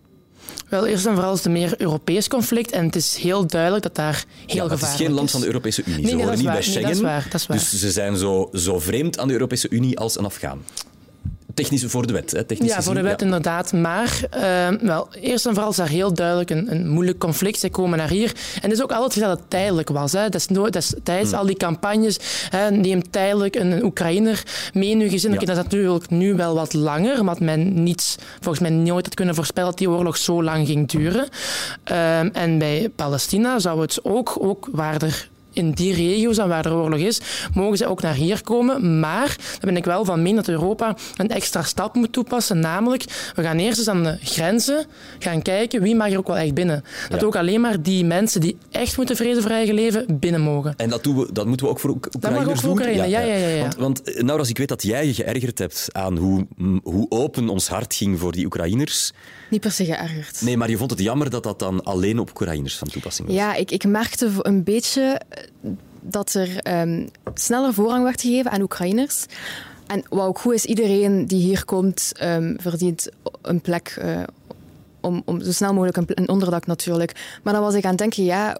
Wel, eerst en vooral is het een meer Europees conflict en het is heel duidelijk dat daar heel ja, maar het gevaarlijk is geen land van de Europese Unie. Nee, ze horen niet is bij. Nee, Schengen. dat is waar, dat is waar. Dus ze zijn zo, zo vreemd aan de Europese Unie als een Afghaan. Technisch voor de wet, hè? Technisch Ja, voor de wet ja. inderdaad. Maar eh, wel, eerst en vooral is daar heel duidelijk een, een moeilijk conflict. Zij komen naar hier. En het is ook altijd gezegd dat het tijdelijk was. Hè. Dat is nooit, dat is tijdens Hmm. al die campagnes. Hè, neem tijdelijk een, een Oekraïner mee in uw gezin. Ja. Oké, dat is natuurlijk nu wel wat langer. Omdat men niet, volgens mij nooit had kunnen voorspellen dat die oorlog zo lang ging duren. Ehm, en bij Palestina zou het ook, ook waar er in die regio's en waar er oorlog is, mogen ze ook naar hier komen. Maar daar ben ik wel van mening dat Europa een extra stap moet toepassen. Namelijk, we gaan eerst eens aan de grenzen gaan kijken wie mag er ook wel echt binnen. Dat Ja. ook alleen maar die mensen die echt moeten eigen leven binnen mogen. En dat, doen we, dat moeten we ook voor Oekraïners ook voor doen? Oekraïne, ja, ja, ja, ja. Want, want eh, nou, als ik weet dat jij je geërgerd hebt aan hoe, m, hoe open ons hart ging voor die Oekraïners. Niet per se geërgerd. Nee, maar je vond het jammer dat dat dan alleen op Oekraïners van toepassing was. Ja, ik, ik merkte een beetje dat er ehm, sneller voorrang werd gegeven aan Oekraïners. En wat ook goed is, iedereen die hier komt ehm, verdient een plek eh, om, om zo snel mogelijk een, onderdak natuurlijk. Maar dan was ik aan het denken, ja,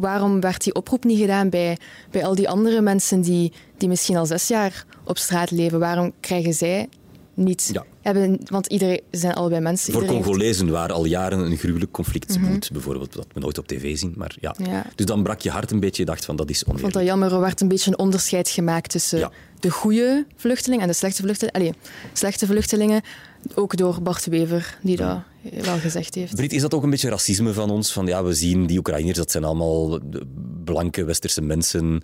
waarom werd die oproep niet gedaan bij, bij al die andere mensen die, die misschien al zes jaar op straat leven? Waarom krijgen zij niet... Ja. Hebben, want iedereen zijn allebei mensen. Voor heeft- Congolezen waar al jaren een gruwelijk conflict woedt, bijvoorbeeld, dat we nooit op tv zien. Maar ja. Mhm. Ja. Dus dan brak je hart een beetje, je dacht van dat is Ik vond oneerlijk. dat jammer. Er werd een beetje een onderscheid gemaakt tussen Ja. de goede vluchtelingen en de slechte vluchtelingen. Allee, slechte vluchtelingen, ook door Bart Wever, die dat wel gezegd heeft. Brit, is dat ook een beetje racisme van ons? Van ja, we zien die Oekraïners, dat zijn allemaal blanke westerse mensen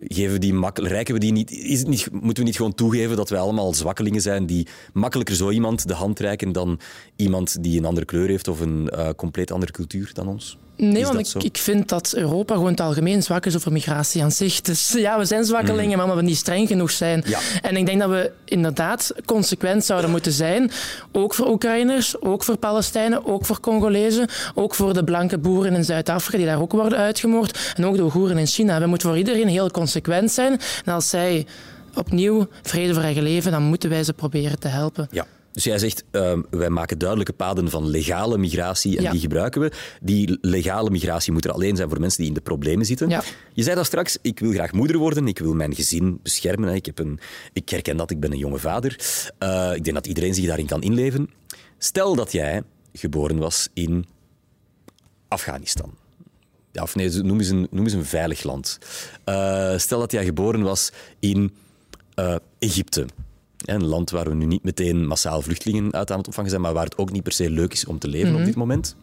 geven die rijken we die niet, is het niet? Moeten we niet gewoon toegeven dat wij allemaal zwakkelingen zijn die makkelijker zo iemand de hand reiken dan iemand die een andere kleur heeft of een eh, compleet andere cultuur dan ons? Nee, want ik, ik vind dat Europa gewoon het algemeen zwak is over migratie aan zich. Dus ja, we zijn zwakkelingen, maar omdat we niet streng genoeg zijn. Ja. En ik denk dat we inderdaad consequent zouden moeten zijn. Ook voor Oekraïners, ook voor Palestijnen, ook voor Congolezen, ook voor de blanke boeren in Zuid-Afrika die daar ook worden uitgemoord. En ook de Oeigoeren in China. We moeten voor iedereen heel consequent zijn. En als zij opnieuw vrede voor eigen leven, dan moeten wij ze proberen te helpen. Ja. Dus jij zegt, ehm, wij maken duidelijke paden van legale migratie en Ja. die gebruiken we. Die legale migratie moet er alleen zijn voor mensen die in de problemen zitten. Ja. Je zei dat straks, ik wil graag moeder worden, ik wil mijn gezin beschermen. Ik, heb een, ik herken dat, ik ben een jonge vader. Eh, ik denk dat iedereen zich daarin kan inleven. Stel dat jij geboren was in Afghanistan. Ja, of nee, noem eens een, noem eens een veilig land. Eh, stel dat jij geboren was in eh, Egypte. Een land waar we nu niet meteen massaal vluchtelingen uit aan het opvangen zijn, maar waar het ook niet per se leuk is om te leven op dit moment.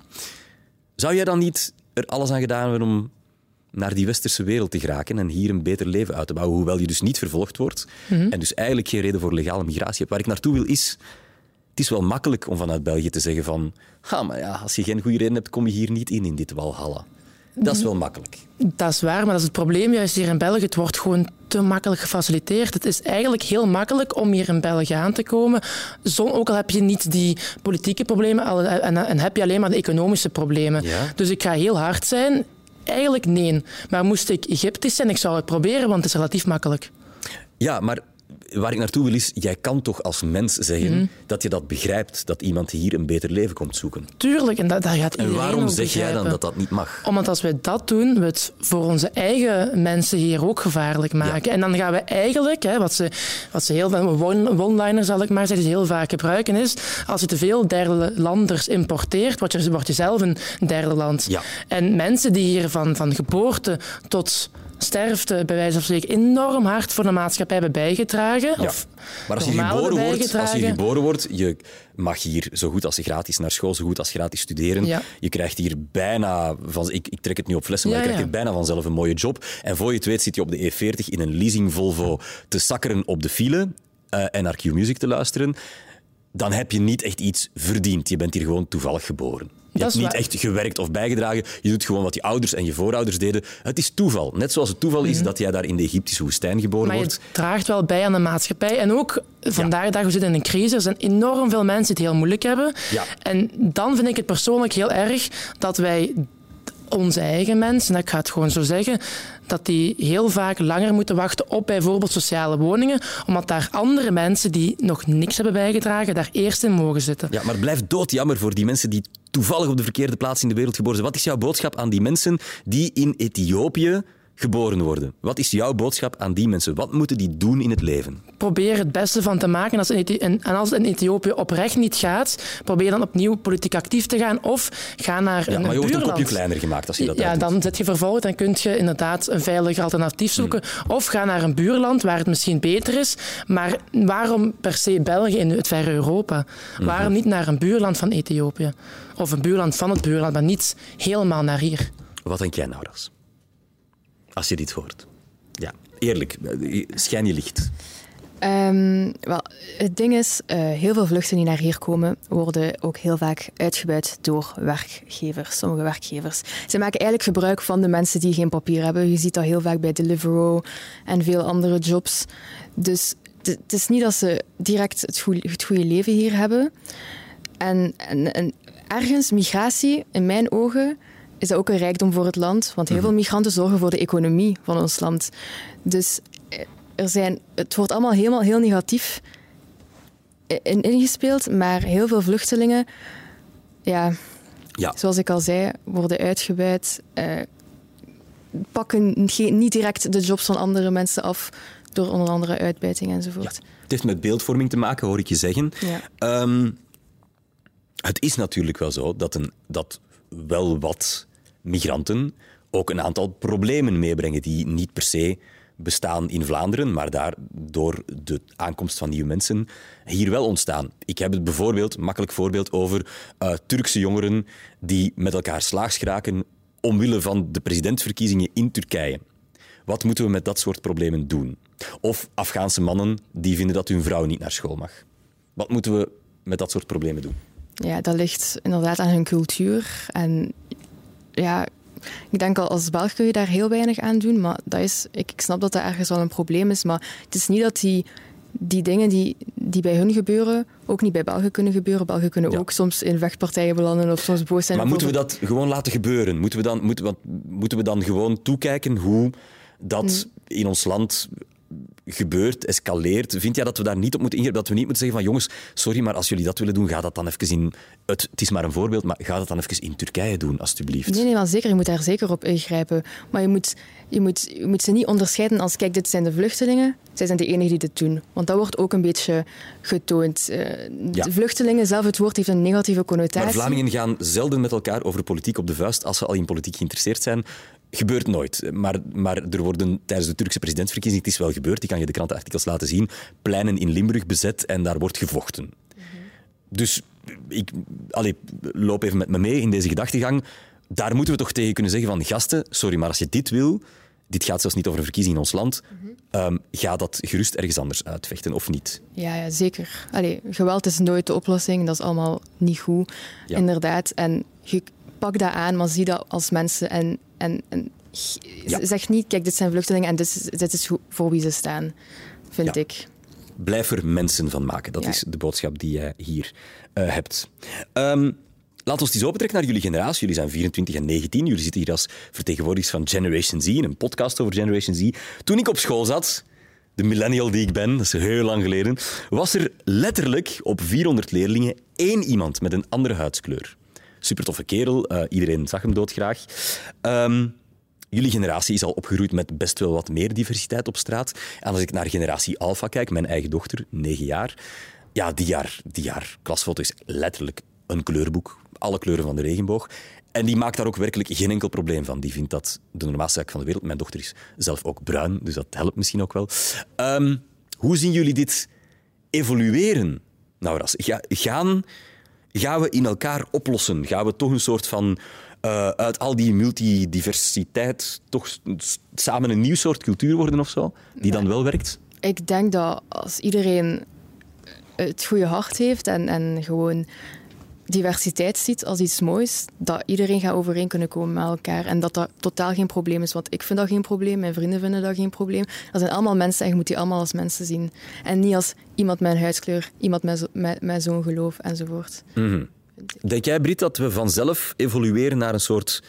Zou jij dan niet er alles aan gedaan hebben om naar die westerse wereld te geraken en hier een beter leven uit te bouwen, hoewel je dus niet vervolgd wordt en dus eigenlijk geen reden voor legale migratie hebt? Waar ik naartoe wil is, het is wel makkelijk om vanuit België te zeggen van, ha, maar ja, als je geen goede reden hebt, kom je hier niet in, in dit Walhalla. Dat is wel makkelijk. Dat is waar, maar dat is het probleem juist hier in België. Het wordt gewoon te makkelijk gefaciliteerd. Het is eigenlijk heel makkelijk om hier in België aan te komen. Zo, ook al heb je niet die politieke problemen al- en, en heb je alleen maar de economische problemen. Ja. Dus ik ga heel hard zijn. Eigenlijk nee. Maar moest ik Egyptisch zijn, ik zou het proberen, want het is relatief makkelijk. Ja, maar waar ik naartoe wil is, jij kan toch als mens zeggen dat je dat begrijpt, dat iemand hier een beter leven komt zoeken. Tuurlijk, en dat, dat gaat En waarom zeg jij dan dat dat niet mag? Omdat als wij dat doen, we het voor onze eigen mensen hier ook gevaarlijk maken. En dan gaan we eigenlijk, hè, wat, ze, wat ze heel one-liner zal ik maar zeggen, heel vaak gebruiken, is als je te veel derde landers importeert, word je, word je zelf een derde land. Ja. En mensen die hier van, van geboorte tot sterfte, bij wijze van spreken, enorm hard voor de maatschappij hebben bijgedragen. Ja. Of Maar als je, geboren wordt, als je geboren wordt, je mag hier zo goed als gratis naar school, zo goed als gratis studeren. Ja. Je krijgt hier bijna, van, ik, ik trek het nu op flessen, maar Ja, je krijgt hier bijna vanzelf een mooie job. En voor je het weet zit je op de E40 in een leasing Volvo te sakkeren op de file eh, en naar Q-Music te luisteren. Dan heb je niet echt iets verdiend. Je bent hier gewoon toevallig geboren. Je Dat hebt niet waar. echt gewerkt of bijgedragen. Je doet gewoon wat je ouders en je voorouders deden. Het is toeval. Net zoals het toeval is dat jij daar in de Egyptische woestijn geboren Mhm. Maar je wordt. draagt wel bij aan de maatschappij. En ook vandaag de dag, we zitten in een crisis. Er zijn enorm veel mensen die het heel moeilijk hebben. Ja. En dan vind ik het persoonlijk heel erg dat wij onze eigen mensen, en ik ga het gewoon zo zeggen, dat die heel vaak langer moeten wachten op bijvoorbeeld sociale woningen, omdat daar andere mensen die nog niks hebben bijgedragen, daar eerst in mogen zitten. Ja, maar het blijft doodjammer voor die mensen die toevallig op de verkeerde plaats in de wereld geboren zijn. Wat is jouw boodschap aan die mensen die in Ethiopië geboren worden? Wat is jouw boodschap aan die mensen? Wat moeten die doen in het leven? probeer het beste van te maken. Als Ethi- en als het in Ethiopië oprecht niet gaat, probeer dan opnieuw politiek actief te gaan of ga naar Ja, een, maar je wordt een kopje kleiner gemaakt als je dat Ja, dan zit je vervolgd en kun je inderdaad een veiliger alternatief zoeken. Hmm. Of ga naar een buurland waar het misschien beter is. Maar waarom per se België in het verre Europa? Mhm. Waarom niet naar een buurland van Ethiopië? Of een buurland van het buurland, maar niet helemaal naar hier. Wat denk jij nou, Ras? Als je dit hoort. Ja, eerlijk. Schijn je licht. Ehm, wel, het ding is, eh, heel veel vluchten die naar hier komen, worden ook heel vaak uitgebuit door werkgevers, sommige werkgevers. Ze maken eigenlijk gebruik van de mensen die geen papier hebben. Je ziet dat heel vaak bij Deliveroo en veel andere jobs. Dus het is niet dat ze direct het goede, het goede leven hier hebben. En, en, en ergens, migratie, in mijn ogen, is dat ook een rijkdom voor het land. Want heel veel migranten zorgen voor de economie van ons land. Dus eh, er zijn, het wordt allemaal helemaal heel negatief in, ingespeeld. Maar heel veel vluchtelingen, ja, Ja, zoals ik al zei, worden uitgebuit. eh, pakken niet direct de jobs van andere mensen af. Door onder andere uitbuiting enzovoort. het heeft met beeldvorming te maken, hoor ik je zeggen. Ja. Ehm, het is natuurlijk wel zo dat, een, dat wel wat migranten ook een aantal problemen meebrengen die niet per se bestaan in Vlaanderen, maar daar door de aankomst van nieuwe mensen hier wel ontstaan. Ik heb het bijvoorbeeld, makkelijk voorbeeld, over eh, Turkse jongeren die met elkaar slaags geraken omwille van de presidentsverkiezingen in Turkije. Wat moeten we met dat soort problemen doen? Of Afghaanse mannen die vinden dat hun vrouw niet naar school mag. Wat moeten we met dat soort problemen doen? Ja, dat ligt inderdaad aan hun cultuur. En ja, ik denk al als Belg kun je daar heel weinig aan doen. Maar dat is, ik, ik snap dat dat ergens wel een probleem is. Maar het is niet dat die, die dingen die, die bij hun gebeuren ook niet bij Belgen kunnen gebeuren. Belgen kunnen Ja. ook soms in vechtpartijen belanden of soms boos zijn. Maar moeten we dat gewoon laten gebeuren? Moeten we dan, moeten, moeten we dan gewoon toekijken hoe dat in ons land gebeurt, escaleert? Vind jij dat we daar niet op moeten ingrijpen? Dat we niet moeten zeggen van jongens, sorry, maar als jullie dat willen doen, ga dat dan even in... Het, het is maar een voorbeeld, maar ga dat dan even in Turkije doen, alstublieft. Nee, nee, maar zeker. Je moet daar zeker op ingrijpen. Maar je moet, je moet, je moet ze niet onderscheiden als, kijk, dit zijn de vluchtelingen. Zij zijn de enigen die dit doen. Want dat wordt ook een beetje getoond. Eh, Ja. De vluchtelingen zelf, het woord heeft een negatieve connotatie. Maar Vlamingen gaan zelden met elkaar over politiek op de vuist als ze al in politiek geïnteresseerd zijn. Gebeurt nooit. Maar, maar er worden tijdens de Turkse presidentsverkiezingen, het is wel gebeurd, die kan je de krantenartikels laten zien, pleinen in Limburg bezet en daar wordt gevochten. Dus ik allee, loop even met me mee in deze gedachtegang. Daar moeten we toch tegen kunnen zeggen van gasten, sorry, maar als je dit wil, dit gaat zelfs niet over een verkiezing in ons land, ehm, ga dat gerust ergens anders uitvechten of niet. Ja, ja zeker. Allee, geweld is nooit de oplossing. Dat is allemaal niet goed, Ja. inderdaad. En je pak dat aan, maar zie dat als mensen. En, en, en Ja. zeg niet, kijk, dit zijn vluchtelingen en dit is, dit is voor wie ze staan, vind Ja. ik. Blijf er mensen van maken. Dat Ja. is de boodschap die jij hier eh, hebt. Ehm laat ons eens opentrekken naar jullie generatie. Jullie zijn 24 en 19. Jullie zitten hier als vertegenwoordigers van Generation Z, in een podcast over Generation Z. Toen ik op school zat, de millennial die ik ben, dat is heel lang geleden, was er letterlijk op 400 leerlingen één iemand met een andere huidskleur. Super toffe kerel, eh, iedereen zag hem doodgraag. Ehm Jullie generatie is al opgegroeid met best wel wat meer diversiteit op straat. En als ik naar generatie Alpha kijk, mijn eigen dochter, 9 jaar, ja, die jaar, die jaar klasfoto is letterlijk een kleurboek. Alle kleuren van de regenboog. En die maakt daar ook werkelijk geen enkel probleem van. Die vindt dat de normaalste zaak van de wereld. Mijn dochter is zelf ook bruin, dus dat helpt misschien ook wel. Ehm, hoe zien jullie dit evolueren? Nou, Ras, ga- gaan, gaan we in elkaar oplossen? Gaan we toch een soort van eh, uit al die multidiversiteit toch samen een nieuw soort cultuur worden of zo? Die dan wel werkt? Ik denk dat als iedereen het goede hart heeft en, en gewoon diversiteit ziet als iets moois, dat iedereen gaat overeen kunnen komen met elkaar. En dat dat totaal geen probleem is. Want ik vind dat geen probleem, mijn vrienden vinden dat geen probleem. Dat zijn allemaal mensen en je moet die allemaal als mensen zien. En niet als iemand met een huidskleur, iemand met, zo- met, zo'n geloof enzovoort. Denk jij, Brit, dat we vanzelf evolueren naar een soort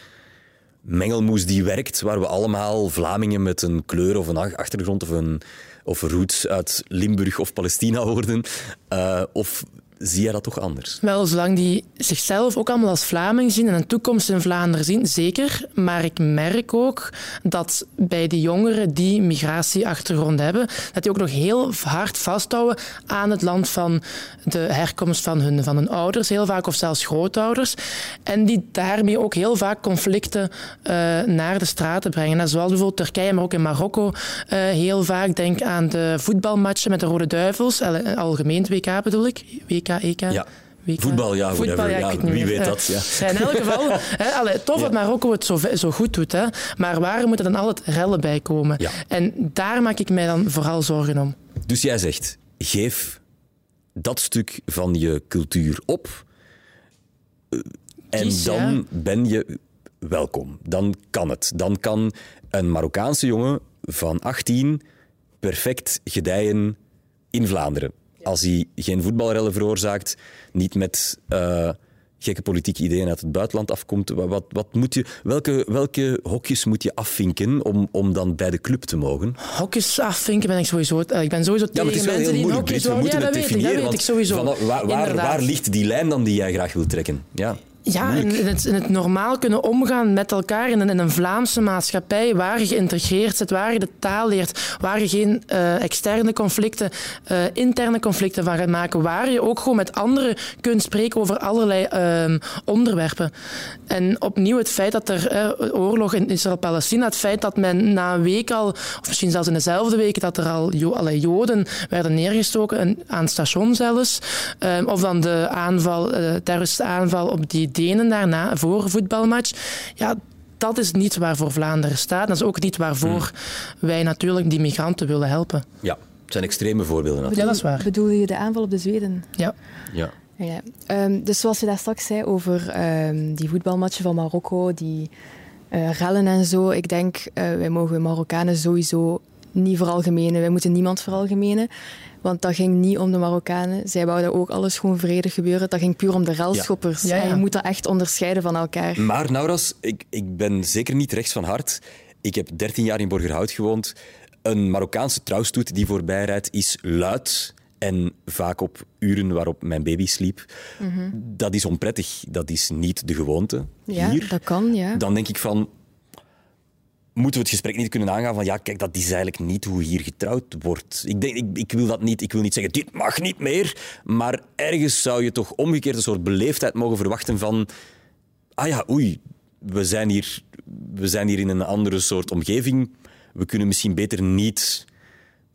mengelmoes die werkt, waar we allemaal Vlamingen met een kleur of een ach- achtergrond of een of roots uit Limburg of Palestina worden? Eh, of zie jij dat toch anders? Wel, zolang die zichzelf ook allemaal als Vlaming zien en een toekomst in Vlaanderen zien, zeker. Maar ik merk ook dat bij die jongeren die migratieachtergrond hebben, dat die ook nog heel hard vasthouden aan het land van de herkomst van hun, van hun ouders, heel vaak, of zelfs grootouders. En die daarmee ook heel vaak conflicten eh, naar de straten brengen. En zoals bijvoorbeeld Turkije, maar ook in Marokko eh, heel vaak. Denk aan de voetbalmatchen met de Rode Duivels, algemeen WK bedoel ik, WK, EK. Ja. Voetbal, ja, whatever. ik Ja, wie weet dat, ja. In elk geval, *laughs* hè, allee, tof dat Marokko het zo, zo goed doet. Hè, maar waar moeten dan altijd rellen bij komen? En daar maak ik mij dan vooral zorgen om. Dus jij zegt, geef dat stuk van je cultuur op. eh, En Kies, dan ben je welkom. Dan kan het. Dan kan een Marokkaanse jongen van 18 perfect gedijen in Vlaanderen. Als hij geen voetbalrellen veroorzaakt, niet met eh, gekke politieke ideeën uit het buitenland afkomt. Wat, wat, moet je, welke, welke hokjes moet je afvinken om, om dan bij de club te mogen? Hokjes afvinken ben ik sowieso... eh, Ik ben sowieso Ja, maar tegen het is wel mensen heel moeilijk. We moeten Ja, het ik, definiëren. dat weet ik sowieso. van- waar, waar, waar ligt die lijn dan die jij graag wilt trekken? Ja. Ja, en in het, het normaal kunnen omgaan met elkaar in een, in een Vlaamse maatschappij waar je geïntegreerd zit, waar je de taal leert, waar je geen eh, externe conflicten, eh, interne conflicten van gaat maken, waar je ook gewoon met anderen kunt spreken over allerlei ehm, onderwerpen. En opnieuw het feit dat er eh, oorlog in Israël-Palestina, het feit dat men na een week al, of misschien zelfs in dezelfde week, dat er al jo allee, Joden werden neergestoken en- aan het station zelfs, Ehm, of dan de aanval, terroristische aanval op die Denen daarna voor een voetbalmatch. Ja, dat is niet waarvoor Vlaanderen staat. Dat is ook niet waarvoor Hmm. wij natuurlijk die migranten willen helpen. Ja, het zijn extreme voorbeelden natuurlijk. Ja, dat is waar. Bedoel je de aanval op de Zweden? Ja. Ja. Ja. Ehm, dus zoals je daar straks zei over ehm, die voetbalmatchen van Marokko, die eh, rellen en zo. Ik denk, eh, wij mogen Marokkanen sowieso niet veralgemenen. Wij moeten niemand veralgemenen. Want dat ging niet om de Marokkanen. Zij wouden ook alles gewoon vredig gebeuren. Dat ging puur om de relschoppers. Ja, ja. En je moet dat echt onderscheiden van elkaar. Maar Nauras, ik, ik ben zeker niet rechts van hart. Ik heb 13 jaar in Borgerhout gewoond. Een Marokkaanse trouwstoet die voorbij rijdt is luid en vaak op uren waarop mijn baby sliep. Dat is onprettig. Dat is niet de gewoonte Mhm. Ja, hier. dat kan, ja. Dan denk ik van... Moeten we het gesprek niet kunnen aangaan van ja, kijk, dat is eigenlijk niet hoe hier getrouwd wordt. Ik, denk, ik, ik wil dat niet. Ik wil niet zeggen, dit mag niet meer. Maar ergens zou je toch omgekeerd een soort beleefdheid mogen verwachten van... Ah ja, oei, we zijn hier, we zijn hier in een andere soort omgeving. We kunnen misschien beter niet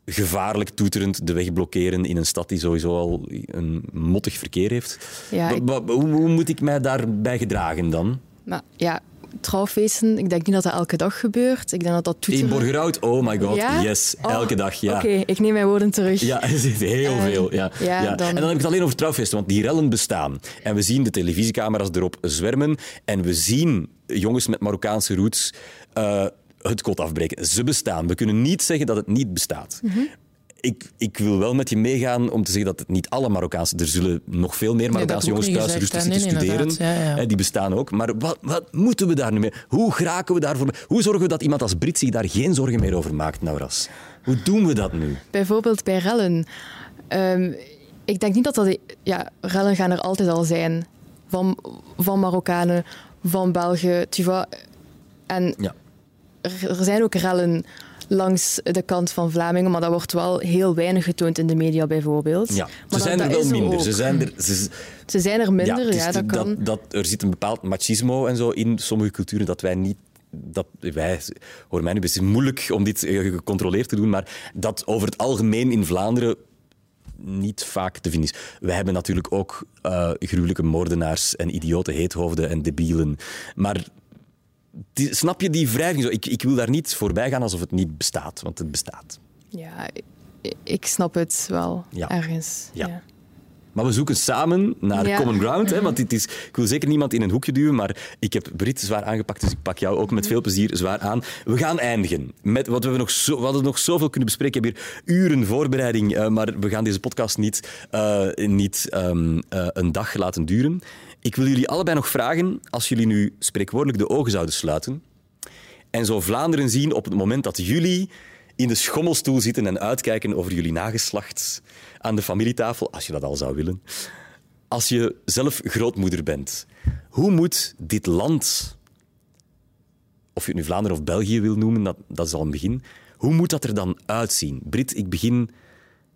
gevaarlijk toeterend de weg blokkeren in een stad die sowieso al een mottig verkeer heeft. Ja, ik- hoe, hoe moet ik mij daarbij gedragen dan? Maar ja, trouwfeesten, ik denk niet dat dat elke dag gebeurt. Ik denk dat dat In toeteren... Borgerhout, oh my god, Ja? yes, Oh, elke dag, ja. Oké, ik neem mijn woorden terug. Ja, *laughs* er zit heel Eh, veel. Ja. ja, Ja. dan- En dan heb ik het alleen over trouwfeesten, want die rellen bestaan. En we zien de televisiecamera's erop zwermen. En we zien jongens met Marokkaanse roots eh, het kot afbreken. Ze bestaan. We kunnen niet zeggen dat het niet bestaat. Mhm. Ik, ik wil wel met je meegaan om te zeggen dat het niet alle Marokkaanse... Er zullen nog veel meer Marokkaanse ook jongens thuis niet rustig gezegd, zitten. Nee, studeren. nee. Ja, ja. Die bestaan ook. Maar wat, wat moeten we daar nu mee? Hoe geraken we daarvoor? Hoe zorgen we dat iemand als Brit zich daar geen zorgen meer over maakt, Nauras? Hoe doen we dat nu? Bijvoorbeeld bij rellen. Ehm, ik denk niet dat dat... Ja, rellen gaan er altijd al zijn. Van, van Marokkanen, van België, tu vois. En Ja. er, er zijn ook rellen langs de kant van Vlamingen, maar dat wordt wel heel weinig getoond in de media bijvoorbeeld. Ja, Maar ze dat- zijn dat er wel minder. Ze zijn er, ze, Ze zijn er minder, ja, is dat kan. Dat, er zit een bepaald machismo en zo in sommige culturen dat wij niet. Dat wij, hoor mij nu, het is moeilijk om dit eh, gecontroleerd te doen, maar dat over het algemeen in Vlaanderen niet vaak te vinden is. Wij hebben natuurlijk ook eh, gruwelijke moordenaars en idiote heethoofden en debielen. Maar die- snap je die wrijving? Zo? Ik, ik wil daar niet voorbij gaan alsof het niet bestaat, want het bestaat. Ja, ik, ik snap het wel Ja. ergens. Ja. Ja. Maar we zoeken samen naar Ja. common ground. Hè, want dit is, ik wil zeker niemand in een hoekje duwen, maar ik heb Brit zwaar aangepakt, dus ik pak jou ook met veel plezier zwaar aan. We gaan eindigen met wat we nog zo, we hadden nog zoveel kunnen bespreken. Ik heb hier uren voorbereiding, eh, maar we gaan deze podcast niet, eh, niet ehm, eh, een dag laten duren. Ik wil jullie allebei nog vragen, als jullie nu spreekwoordelijk de ogen zouden sluiten en zo Vlaanderen zien op het moment dat jullie in de schommelstoel zitten en uitkijken over jullie nageslacht aan de familietafel, als je dat al zou willen. Als je zelf grootmoeder bent, hoe moet dit land, of je het nu Vlaanderen of België wil noemen, dat, dat is al een begin, hoe moet dat er dan uitzien? Brit, ik begin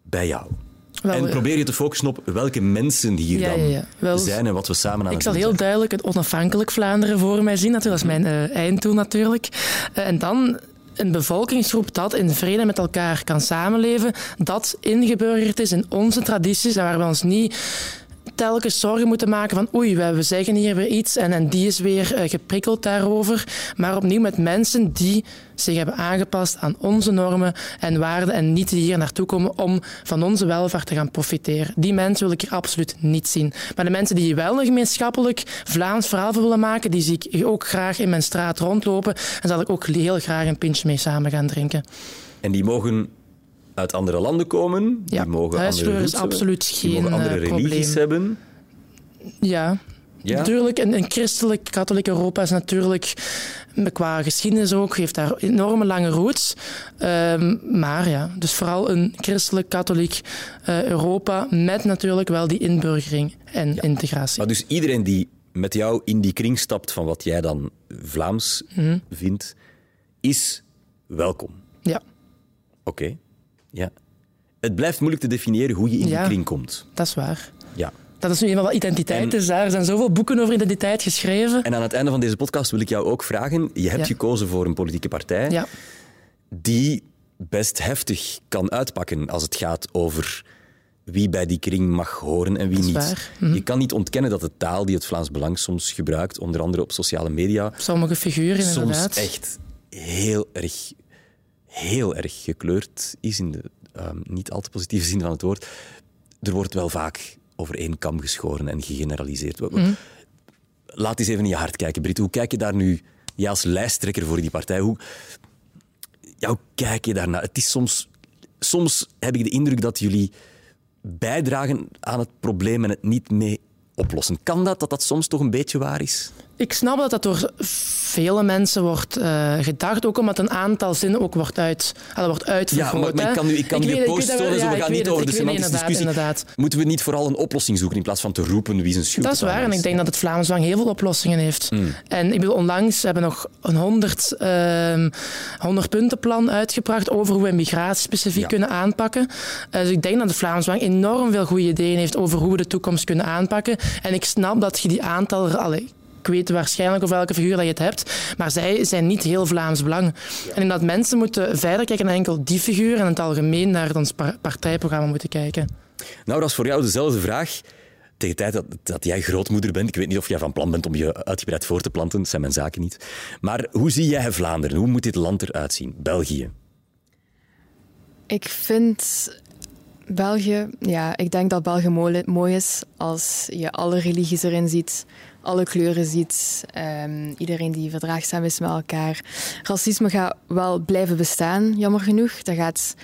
bij jou. Wel, en probeer je te focussen op welke mensen hier Ja, dan ja, ja. Wel, zijn en wat we samen aan Ik het zal doen heel zijn. duidelijk het onafhankelijk Vlaanderen voor mij zien. Dat is mijn eh, einddoel natuurlijk. Eh, en dan een bevolkingsgroep dat in vrede met elkaar kan samenleven, dat ingeburgerd is in onze tradities en waar we ons niet telkens zorgen moeten maken van oei, we zeggen hier weer iets en, en die is weer eh, geprikkeld daarover. Maar opnieuw met mensen die zich hebben aangepast aan onze normen en waarden en niet die hier naartoe komen om van onze welvaart te gaan profiteren. Die mensen wil ik hier absoluut niet zien. Maar de mensen die wel een gemeenschappelijk Vlaams verhaal van willen maken, die zie ik ook graag in mijn straat rondlopen en zal ik ook heel graag een pintje mee samen gaan drinken. En die mogen uit andere landen komen. Ja, die mogen andere is die mogen andere eh, religies probleem. hebben. Ja. Ja? Natuurlijk, een, een christelijk, katholiek Europa is natuurlijk, qua geschiedenis ook, heeft daar enorme lange roots. Ehm, maar ja, dus vooral een christelijk, katholiek eh, Europa met natuurlijk wel die inburgering en integratie. Maar dus iedereen die met jou in die kring stapt van wat jij dan Vlaams Mhm. vindt, is welkom. Ja, Oké. Ja. Het blijft moeilijk te definiëren hoe je in Ja. die kring komt. dat is waar. Ja. Dat is nu eenmaal wat identiteit En- is. Daar Er zijn zoveel boeken over identiteit geschreven. En aan het einde van deze podcast wil ik jou ook vragen. Je hebt Ja. gekozen voor een politieke partij Ja, die best heftig kan uitpakken als het gaat over wie bij die kring mag horen en wie is niet. waar. Mhm. Je kan niet ontkennen dat de taal die het Vlaams Belang soms gebruikt, onder andere op sociale media, Sommige figuren soms inderdaad. echt heel erg, heel erg gekleurd is in de ehm, niet al te positieve zin van het woord. Er wordt wel vaak over één kam geschoren en gegeneraliseerd. Mhm. Laat eens even in je hart kijken, Brit. Hoe kijk je daar nu, jij als lijsttrekker voor die partij, hoe, ja, hoe kijk je daarnaar? Het is soms, soms heb ik de indruk dat jullie bijdragen aan het probleem en het niet mee oplossen. Kan dat, dat dat soms toch een beetje waar is? Ik snap dat dat door vele mensen wordt eh, gedacht, ook omdat een aantal zinnen ook wordt, uit, wordt uitvergroot. Ja, maar, ik kan nu, ik kan weet- de ik post ja, we gaan niet over de semantische inderdaad, discussie. inderdaad. Moeten we niet vooral een oplossing zoeken in plaats van te roepen wie zijn schuld Dat is waar. En ik denk dat het Vlaams Belang heel veel oplossingen heeft. Hmm. En ik bedoel, onlangs hebben we nog een 100, ehm 100 puntenplan uitgebracht over hoe we migratie specifiek Ja. kunnen aanpakken. Dus ik denk dat het Vlaams Belang enorm veel goede ideeën heeft over hoe we de toekomst kunnen aanpakken. En ik snap dat je die aantal... Allee, ik weet waarschijnlijk over welke figuur dat je het hebt, maar zij zijn niet heel Vlaams Belang. En dat mensen moeten verder kijken naar enkel die figuur en in het algemeen naar ons par- partijprogramma moeten kijken. Nou, dat is voor jou dezelfde vraag. Tegen de tijd dat, dat jij grootmoeder bent, ik weet niet of jij van plan bent om je uitgebreid voor te planten, dat zijn mijn zaken niet. Maar hoe zie jij Vlaanderen? Hoe moet dit land eruit zien? België? Ik vind België, ja, ik denk dat België mooi, mooi is als je alle religies erin ziet, alle kleuren ziet, ehm, iedereen die verdraagzaam is met elkaar. Racisme gaat wel blijven bestaan, jammer genoeg. Dat gaat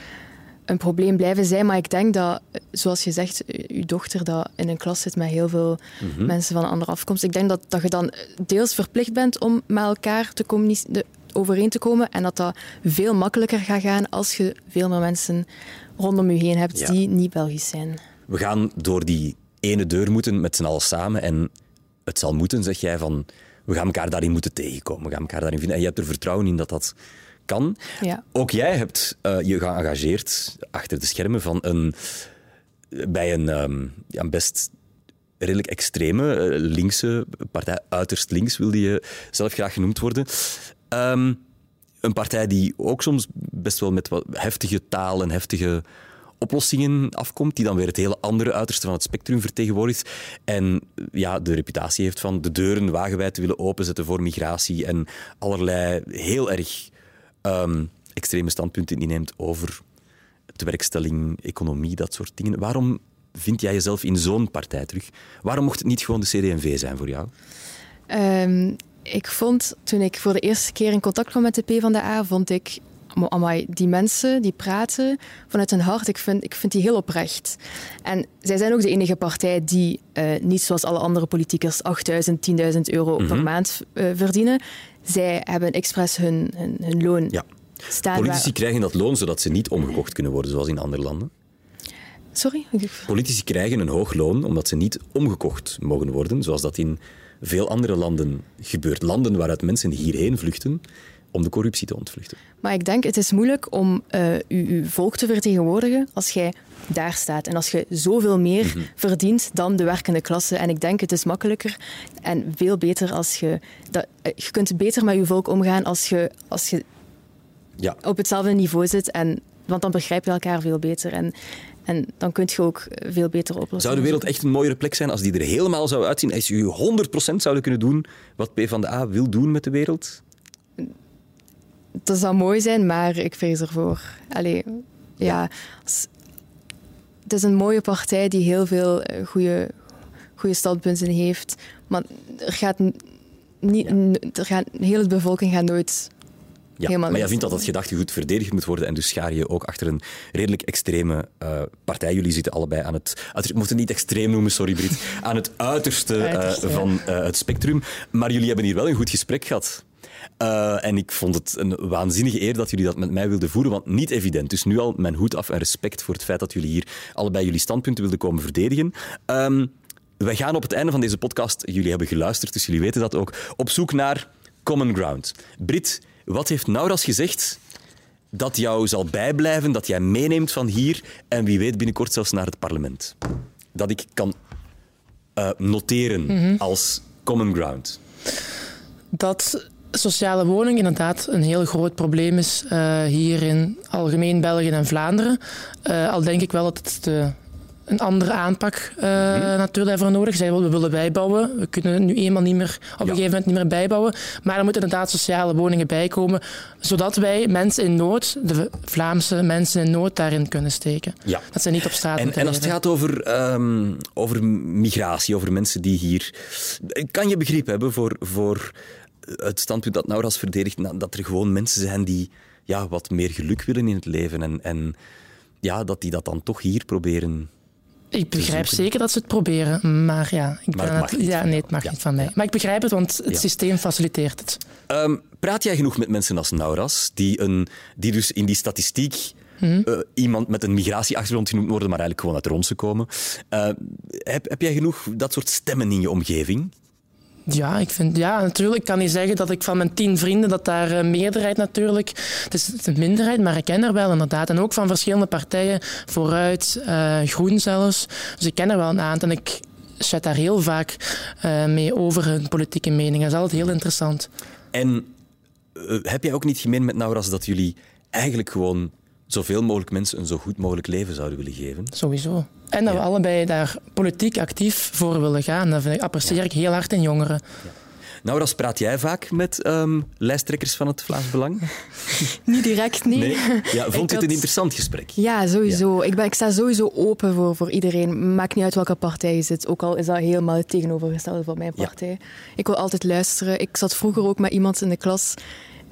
een probleem blijven zijn, maar ik denk dat, zoals je zegt, uw dochter dat in een klas zit met heel veel mensen van een andere afkomst. Ik denk dat, dat je dan deels verplicht bent om met elkaar te communiceren overeen te komen en dat dat veel makkelijker gaat gaan als je veel meer mensen rondom je heen hebt Ja. die niet Belgisch zijn. We gaan door die ene deur moeten met z'n allen samen en het zal moeten, zeg jij, van we gaan elkaar daarin moeten tegenkomen. We gaan elkaar daarin vinden. En je hebt er vertrouwen in dat dat kan. Ja. Ook jij hebt eh, je geëngageerd achter de schermen van een, bij een, ehm, ja, een best redelijk extreme eh, linkse partij, uiterst links wilde je zelf graag genoemd worden. Ehm, een partij die ook soms best wel met wat heftige taal en heftige oplossingen afkomt, die dan weer het hele andere uiterste van het spectrum vertegenwoordigt. En ja, de reputatie heeft van de deuren wagenwijd te willen openzetten voor migratie en allerlei heel erg ehm, extreme standpunten inneemt over tewerkstelling, economie, dat soort dingen. Waarom vind jij jezelf in zo'n partij terug? Waarom mocht het niet gewoon de CD&V zijn voor jou? Ehm, ik vond, toen ik voor de eerste keer in contact kwam met de PvdA, vond ik, "Mo- amai, die mensen die praten vanuit hun hart, ik vind, ik vind die heel oprecht. En zij zijn ook de enige partij die eh, niet zoals alle andere politiekers 8000, 10.000 euro Mhm. per maand eh, verdienen. Zij hebben expres hun, hun, hun loon Ja. staan. waar- Politici krijgen dat loon zodat ze niet omgekocht kunnen worden, zoals in andere landen. Sorry? Politici krijgen een hoog loon omdat ze niet omgekocht mogen worden, zoals dat in veel andere landen gebeurt. Landen waaruit mensen hierheen vluchten om de corruptie te ontvluchten. Maar ik denk, het is moeilijk om eh, uw, uw volk te vertegenwoordigen als jij daar staat. En als je zoveel meer Mhm. verdient dan de werkende klasse. En ik denk, het is makkelijker en veel beter als je... Dat, eh, je kunt beter met je volk omgaan als je, als je Ja, op hetzelfde niveau zit. En, want dan begrijp je elkaar veel beter. En, en dan kun je ook eh, veel beter oplossen. zou de wereld echt een mooiere plek zijn als die er helemaal zou uitzien? Als je 100% zouden kunnen doen wat PvdA wil doen met de wereld? Dat zou mooi zijn, maar ik vrees ervoor. Allee, ja. het is een mooie partij die heel veel eh, goede, goede standpunten heeft. Maar er gaat niet, er gaat, heel de bevolking gaat nooit Ja, helemaal maar jij vindt dat dat gedachtegoed verdedigd moet worden en dus schaar je ook achter een redelijk extreme eh, partij. Jullie zitten allebei aan het, ik mocht het niet extreem noemen, sorry Brit, *laughs* aan het uiterste, eh, van het spectrum. Maar jullie hebben hier wel een goed gesprek gehad. Eh, en ik vond het een waanzinnige eer dat jullie dat met mij wilden voeren, want niet evident. Dus nu al mijn hoed af en respect voor het feit dat jullie hier allebei jullie standpunten wilden komen verdedigen. Ehm, wij gaan op het einde van deze podcast, jullie hebben geluisterd, dus jullie weten dat ook, op zoek naar common ground. Brit, wat heeft Nauras gezegd dat jou zal bijblijven, dat jij meeneemt van hier en wie weet binnenkort zelfs naar het parlement? Dat ik kan eh, noteren als common ground. dat sociale woning inderdaad een heel groot probleem is eh, hier in algemeen België en Vlaanderen. Eh, al denk ik wel dat het de een andere aanpak uh, natuurlijk voor nodig. Zij we willen bijbouwen. We kunnen nu eenmaal niet meer, op een gegeven moment niet meer bijbouwen. Maar er moeten inderdaad sociale woningen bijkomen, zodat wij mensen in nood, de Vlaamse mensen in nood, daarin kunnen steken. Ja. Dat ze niet op straat en, en als het gaat over, ehm, over migratie, over mensen die hier... Kan je begrip hebben voor, voor het standpunt dat Nauras verdedigt, dat er gewoon mensen zijn die ja, wat meer geluk willen in het leven en... en ja, dat die dat dan toch hier proberen ik begrijp zeker dat ze het proberen, maar ja, ik maar het, ja nee, het mag niet van mij. Maar ik begrijp het, want het systeem faciliteert het. Ehm, praat jij genoeg met mensen als Nauras, die, een, die dus in die statistiek hmm. uh, iemand met een migratieachtergrond genoemd worden, maar eigenlijk gewoon uit Ronse komen. Uh, heb, heb jij genoeg dat soort stemmen in je omgeving? Ja, ik vind, ja, natuurlijk. Kan niet zeggen dat ik van mijn tien vrienden, dat daar een eh, meerderheid natuurlijk... Het is een minderheid, maar ik ken er wel inderdaad. En ook van verschillende partijen, vooruit, uh, groen zelfs. Dus ik ken er wel een aantal. En ik chat daar heel vaak uh, mee over hun politieke mening. Dat is altijd heel interessant. En heb jij ook niet gemeen met Nauras dat jullie eigenlijk gewoon zoveel mogelijk mensen een zo goed mogelijk leven zouden willen geven? Sowieso. En dat we allebei daar politiek actief voor willen gaan. Dat ik, apprecieer ik heel hard in jongeren. Ja. Nou, dan praat jij vaak met um, lijsttrekkers van het Vlaams Belang? *laughs* Niet direct, nee. nee? Ja, *laughs* vond je het een interessant gesprek? Ja, sowieso. Ik, ben, ik sta sowieso open voor, voor iedereen. Maakt niet uit welke partij je zit. Ook al is dat helemaal het tegenovergestelde van mijn partij. Ja. Ik wil altijd luisteren. Ik zat vroeger ook met iemand in de klas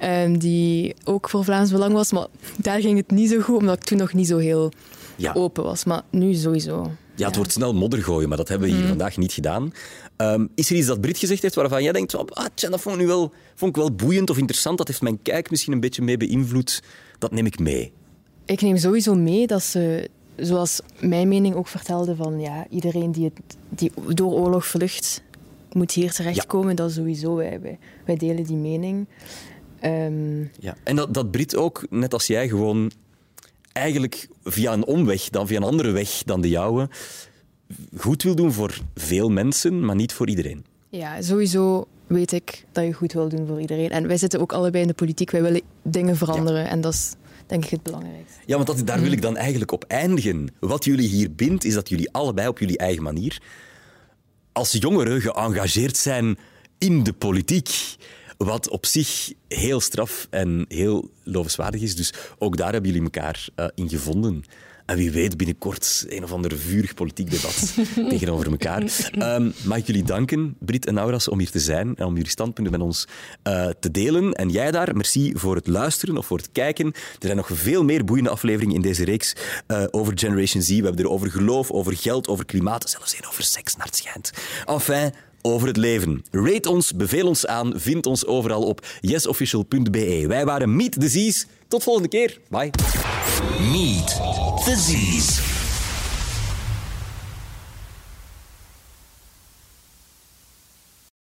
um, die ook voor Vlaams Belang was. Maar daar ging het niet zo goed, omdat ik toen nog niet zo heel ja. open was. Maar nu sowieso. Ja, het wordt snel modder gooien, maar dat hebben we hier mm. vandaag niet gedaan. Um, is er iets dat Brit gezegd heeft waarvan jij denkt, ah, tja, dat vond ik, nu wel, vond ik wel boeiend of interessant, dat heeft mijn kijk misschien een beetje mee beïnvloed, dat neem ik mee? Ik neem sowieso mee dat ze, zoals mijn mening ook vertelde, van ja, iedereen die, het, die door oorlog vlucht, moet hier terechtkomen. Ja. Dat sowieso, wij, wij, wij delen die mening. Um... Ja. En dat, dat Brit ook, net als jij, gewoon eigenlijk via een omweg, dan via een andere weg dan de jouwe, goed wil doen voor veel mensen, maar niet voor iedereen. Ja, sowieso weet ik dat je goed wil doen voor iedereen. En wij zitten ook allebei in de politiek, wij willen dingen veranderen en dat is denk ik het belangrijkste. Ja, want dat, daar wil ik dan eigenlijk op eindigen. Wat jullie hier bindt, is dat jullie allebei op jullie eigen manier als jongeren geëngageerd zijn in de politiek. Wat op zich heel straf en heel lovenswaardig is. Dus ook daar hebben jullie elkaar uh, in gevonden. En wie weet binnenkort een of ander vurig politiek debat *laughs* tegenover elkaar. Um, mag ik jullie danken, Brit en Nauras, om hier te zijn en om jullie standpunten met ons uh, te delen. En jij daar, merci voor het luisteren of voor het kijken. Er zijn nog veel meer boeiende afleveringen in deze reeks uh, over Generation Z. We hebben er over geloof, over geld, over klimaat, zelfs een over seks, naar het schijnt. Enfin, over het leven. Rate ons, beveel ons aan, vind ons overal op yesofficial.be. Wij waren Meet Z's. Tot volgende keer. Bye. Meet the.